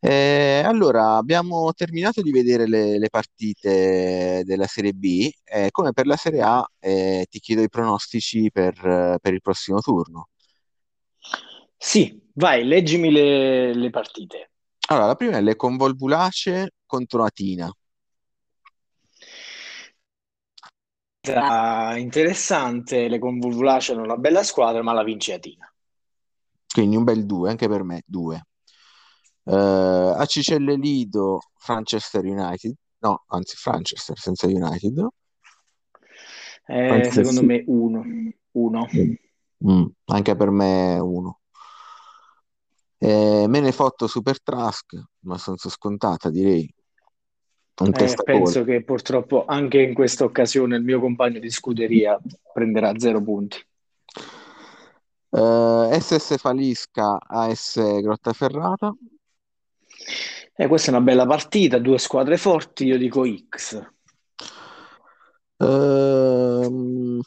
Eh, allora, abbiamo terminato di vedere le, le partite della Serie B. Eh, come per la Serie A, eh, ti chiedo i pronostici per, per il prossimo turno. Sì, vai, leggimi le, le partite. Allora, la prima è le Convolvulace contro Atina. Tra- Interessante, le Convolvulace hanno una bella squadra, ma la vince Atina. Quindi un bel 2, anche per me, 2. Eh, Acicelle Lido, Manchester United. No, anzi, Manchester senza United. Eh, secondo me uno, uno. Mm, anche per me 1. Eh, me ne fotto Super Trask, abbastanza scontata, direi. Un Eh, penso che purtroppo anche in questa occasione il mio compagno di scuderia prenderà zero punti. Eh, SS Falisca, AS Grottaferrata. Eh, questa è una bella partita, due squadre forti, io dico X.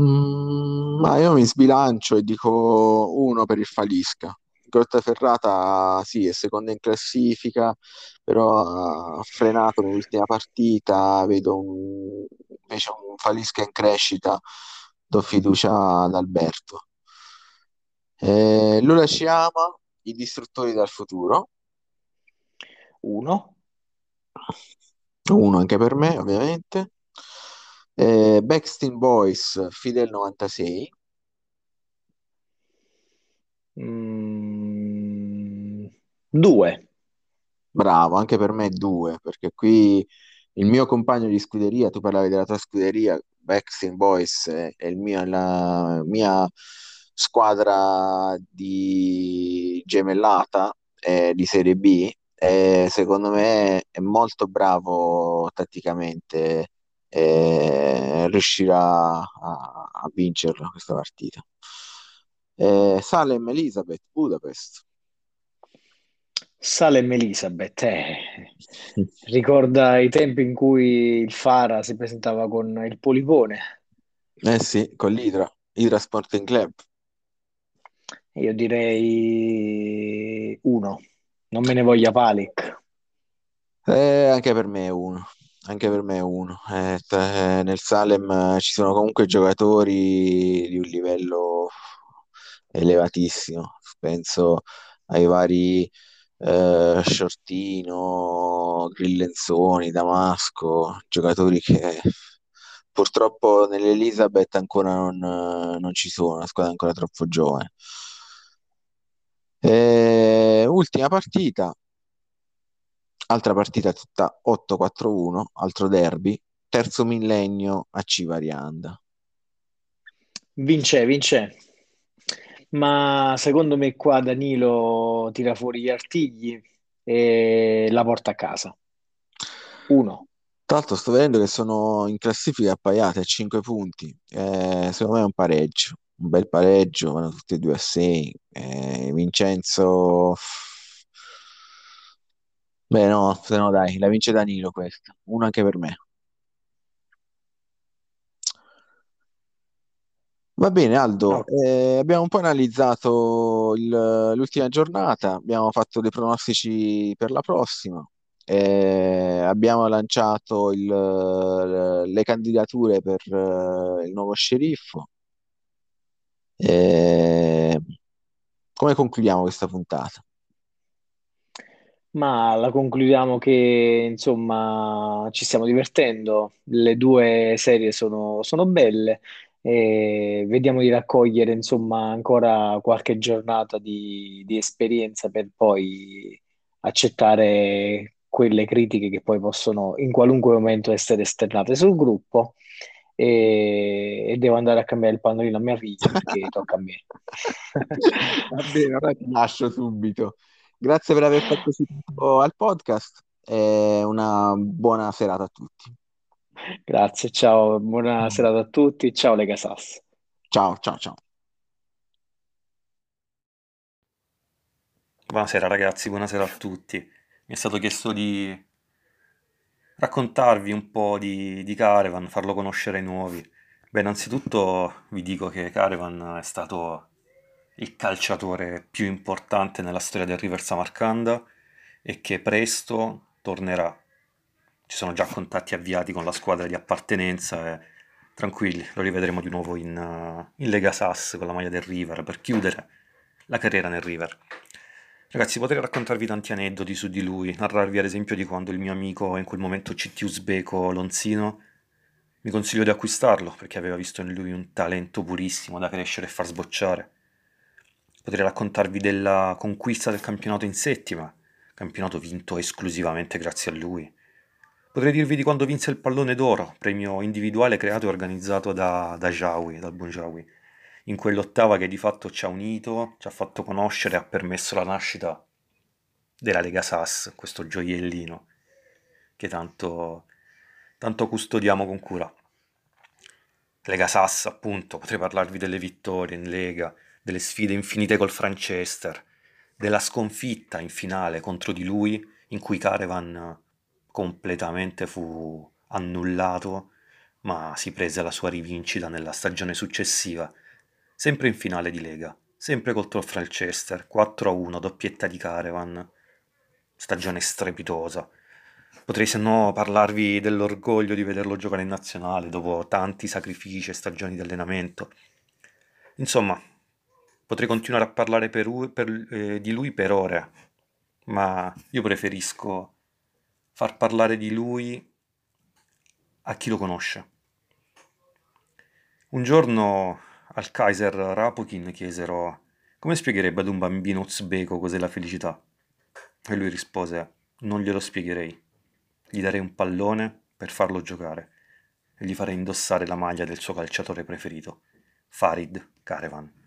Mm, ma io mi sbilancio e dico uno per il Falisca. Grottaferrata sì, è seconda in classifica, però ha frenato nell'ultima partita. Vedo un, invece un Falisca in crescita do fiducia ad Alberto. Eh, Lula ci ama, i distruttori dal futuro, Uno. uno anche per me, ovviamente. Eh, Backstreet Boys, Fidel 96, Mm, due. bravo, anche per me due, perché qui il mio compagno di scuderia, tu parlavi della tua scuderia, Backstreet Boys è, è il mio- la mia squadra di gemellata eh, di Serie B e secondo me è molto bravo tatticamente e riuscirà a, a vincerla questa partita. Eh, Salem Elizabeth, Budapest. Salem Elizabeth, eh. Ricorda i tempi in cui il Fara si presentava con il polipone. Eh sì, con l'Idra, Idra Sporting Club. Io direi uno. Non me ne voglia Palic. Eh, anche per me è uno, anche per me è uno. Eh, t- eh, nel Salem eh, ci sono comunque giocatori di un livello elevatissimo. Penso ai vari eh, Shortino, Grillenzoni, Damasco, giocatori che purtroppo nell'Elizabeth ancora non, non ci sono, la squadra è ancora troppo giovane. Eh, ultima partita, altra partita tutta 8-4-1, altro derby, terzo millennio a Civarianda. Vince, vince. Ma secondo me qua Danilo tira fuori gli artigli e la porta a casa. Uno. Tra l'altro sto vedendo che sono in classifica appaiate a 5 punti, Eh, secondo me è un pareggio, un bel pareggio, vanno tutti e due a 6. Vincenzo, beh no, se no dai, la vince Danilo questa, uno anche per me. Va bene, Aldo, Ok. eh, abbiamo un po' analizzato il- l'ultima giornata, abbiamo fatto dei pronostici per la prossima, eh, abbiamo lanciato il- le candidature per eh, il nuovo sceriffo. Eh, come concludiamo questa puntata? Ma la concludiamo che insomma ci stiamo divertendo, le due serie sono, sono belle e vediamo di raccogliere insomma ancora qualche giornata di, di esperienza per poi accettare quelle critiche che poi possono in qualunque momento essere esternate sul gruppo e, e devo andare a cambiare il pannolino a mia figlia perché tocca a me. Va bene, allora ti lascio subito. Grazie per aver partecipato al podcast e una buona serata a tutti. Grazie, ciao, buona serata a tutti, ciao Lega Sass. Ciao, ciao, ciao. Buonasera ragazzi, buonasera a tutti. Mi è stato chiesto di raccontarvi un po' di, di Caravan, farlo conoscere ai nuovi. Beh, innanzitutto vi dico che Caravan è stato il calciatore più importante nella storia del River Samarcanda e che presto tornerà. Ci sono già contatti avviati con la squadra di appartenenza e tranquilli, lo rivedremo di nuovo in, uh, in Lega Sass con la maglia del River per chiudere la carriera nel River. Ragazzi, potrei raccontarvi tanti aneddoti su di lui, narrarvi ad esempio di quando il mio amico, in quel momento CT Uzbeko Lonzino, mi consigliò di acquistarlo perché aveva visto in lui un talento purissimo da crescere e far sbocciare. Potrei raccontarvi della conquista del campionato in settima, campionato vinto esclusivamente grazie a lui. Potrei dirvi di quando vinse il pallone d'oro, premio individuale creato e organizzato da, da Jawi, dal buon Jawi in quell'ottava che di fatto ci ha unito, ci ha fatto conoscere e ha permesso la nascita della Lega Sass, questo gioiellino che tanto, tanto custodiamo con cura. Lega Sass, appunto, potrei parlarvi delle vittorie in Lega, delle sfide infinite col Franchester, della sconfitta in finale contro di lui, in cui Carevan completamente fu annullato, ma si prese la sua rivincita nella stagione successiva sempre in finale di Lega, sempre contro il Franchester, 4-1, doppietta di Caravan, stagione strepitosa. Potrei se no parlarvi dell'orgoglio di vederlo giocare in nazionale dopo tanti sacrifici e stagioni di allenamento. Insomma, potrei continuare a parlare per per- eh, di lui per ore, ma io preferisco far parlare di lui a chi lo conosce. Un giorno al Kaiser Rapokin chiesero come spiegherebbe ad un bambino uzbeko cos'è la felicità? E lui rispose non glielo spiegherei, gli darei un pallone per farlo giocare e gli farei indossare la maglia del suo calciatore preferito, Farid Karevan.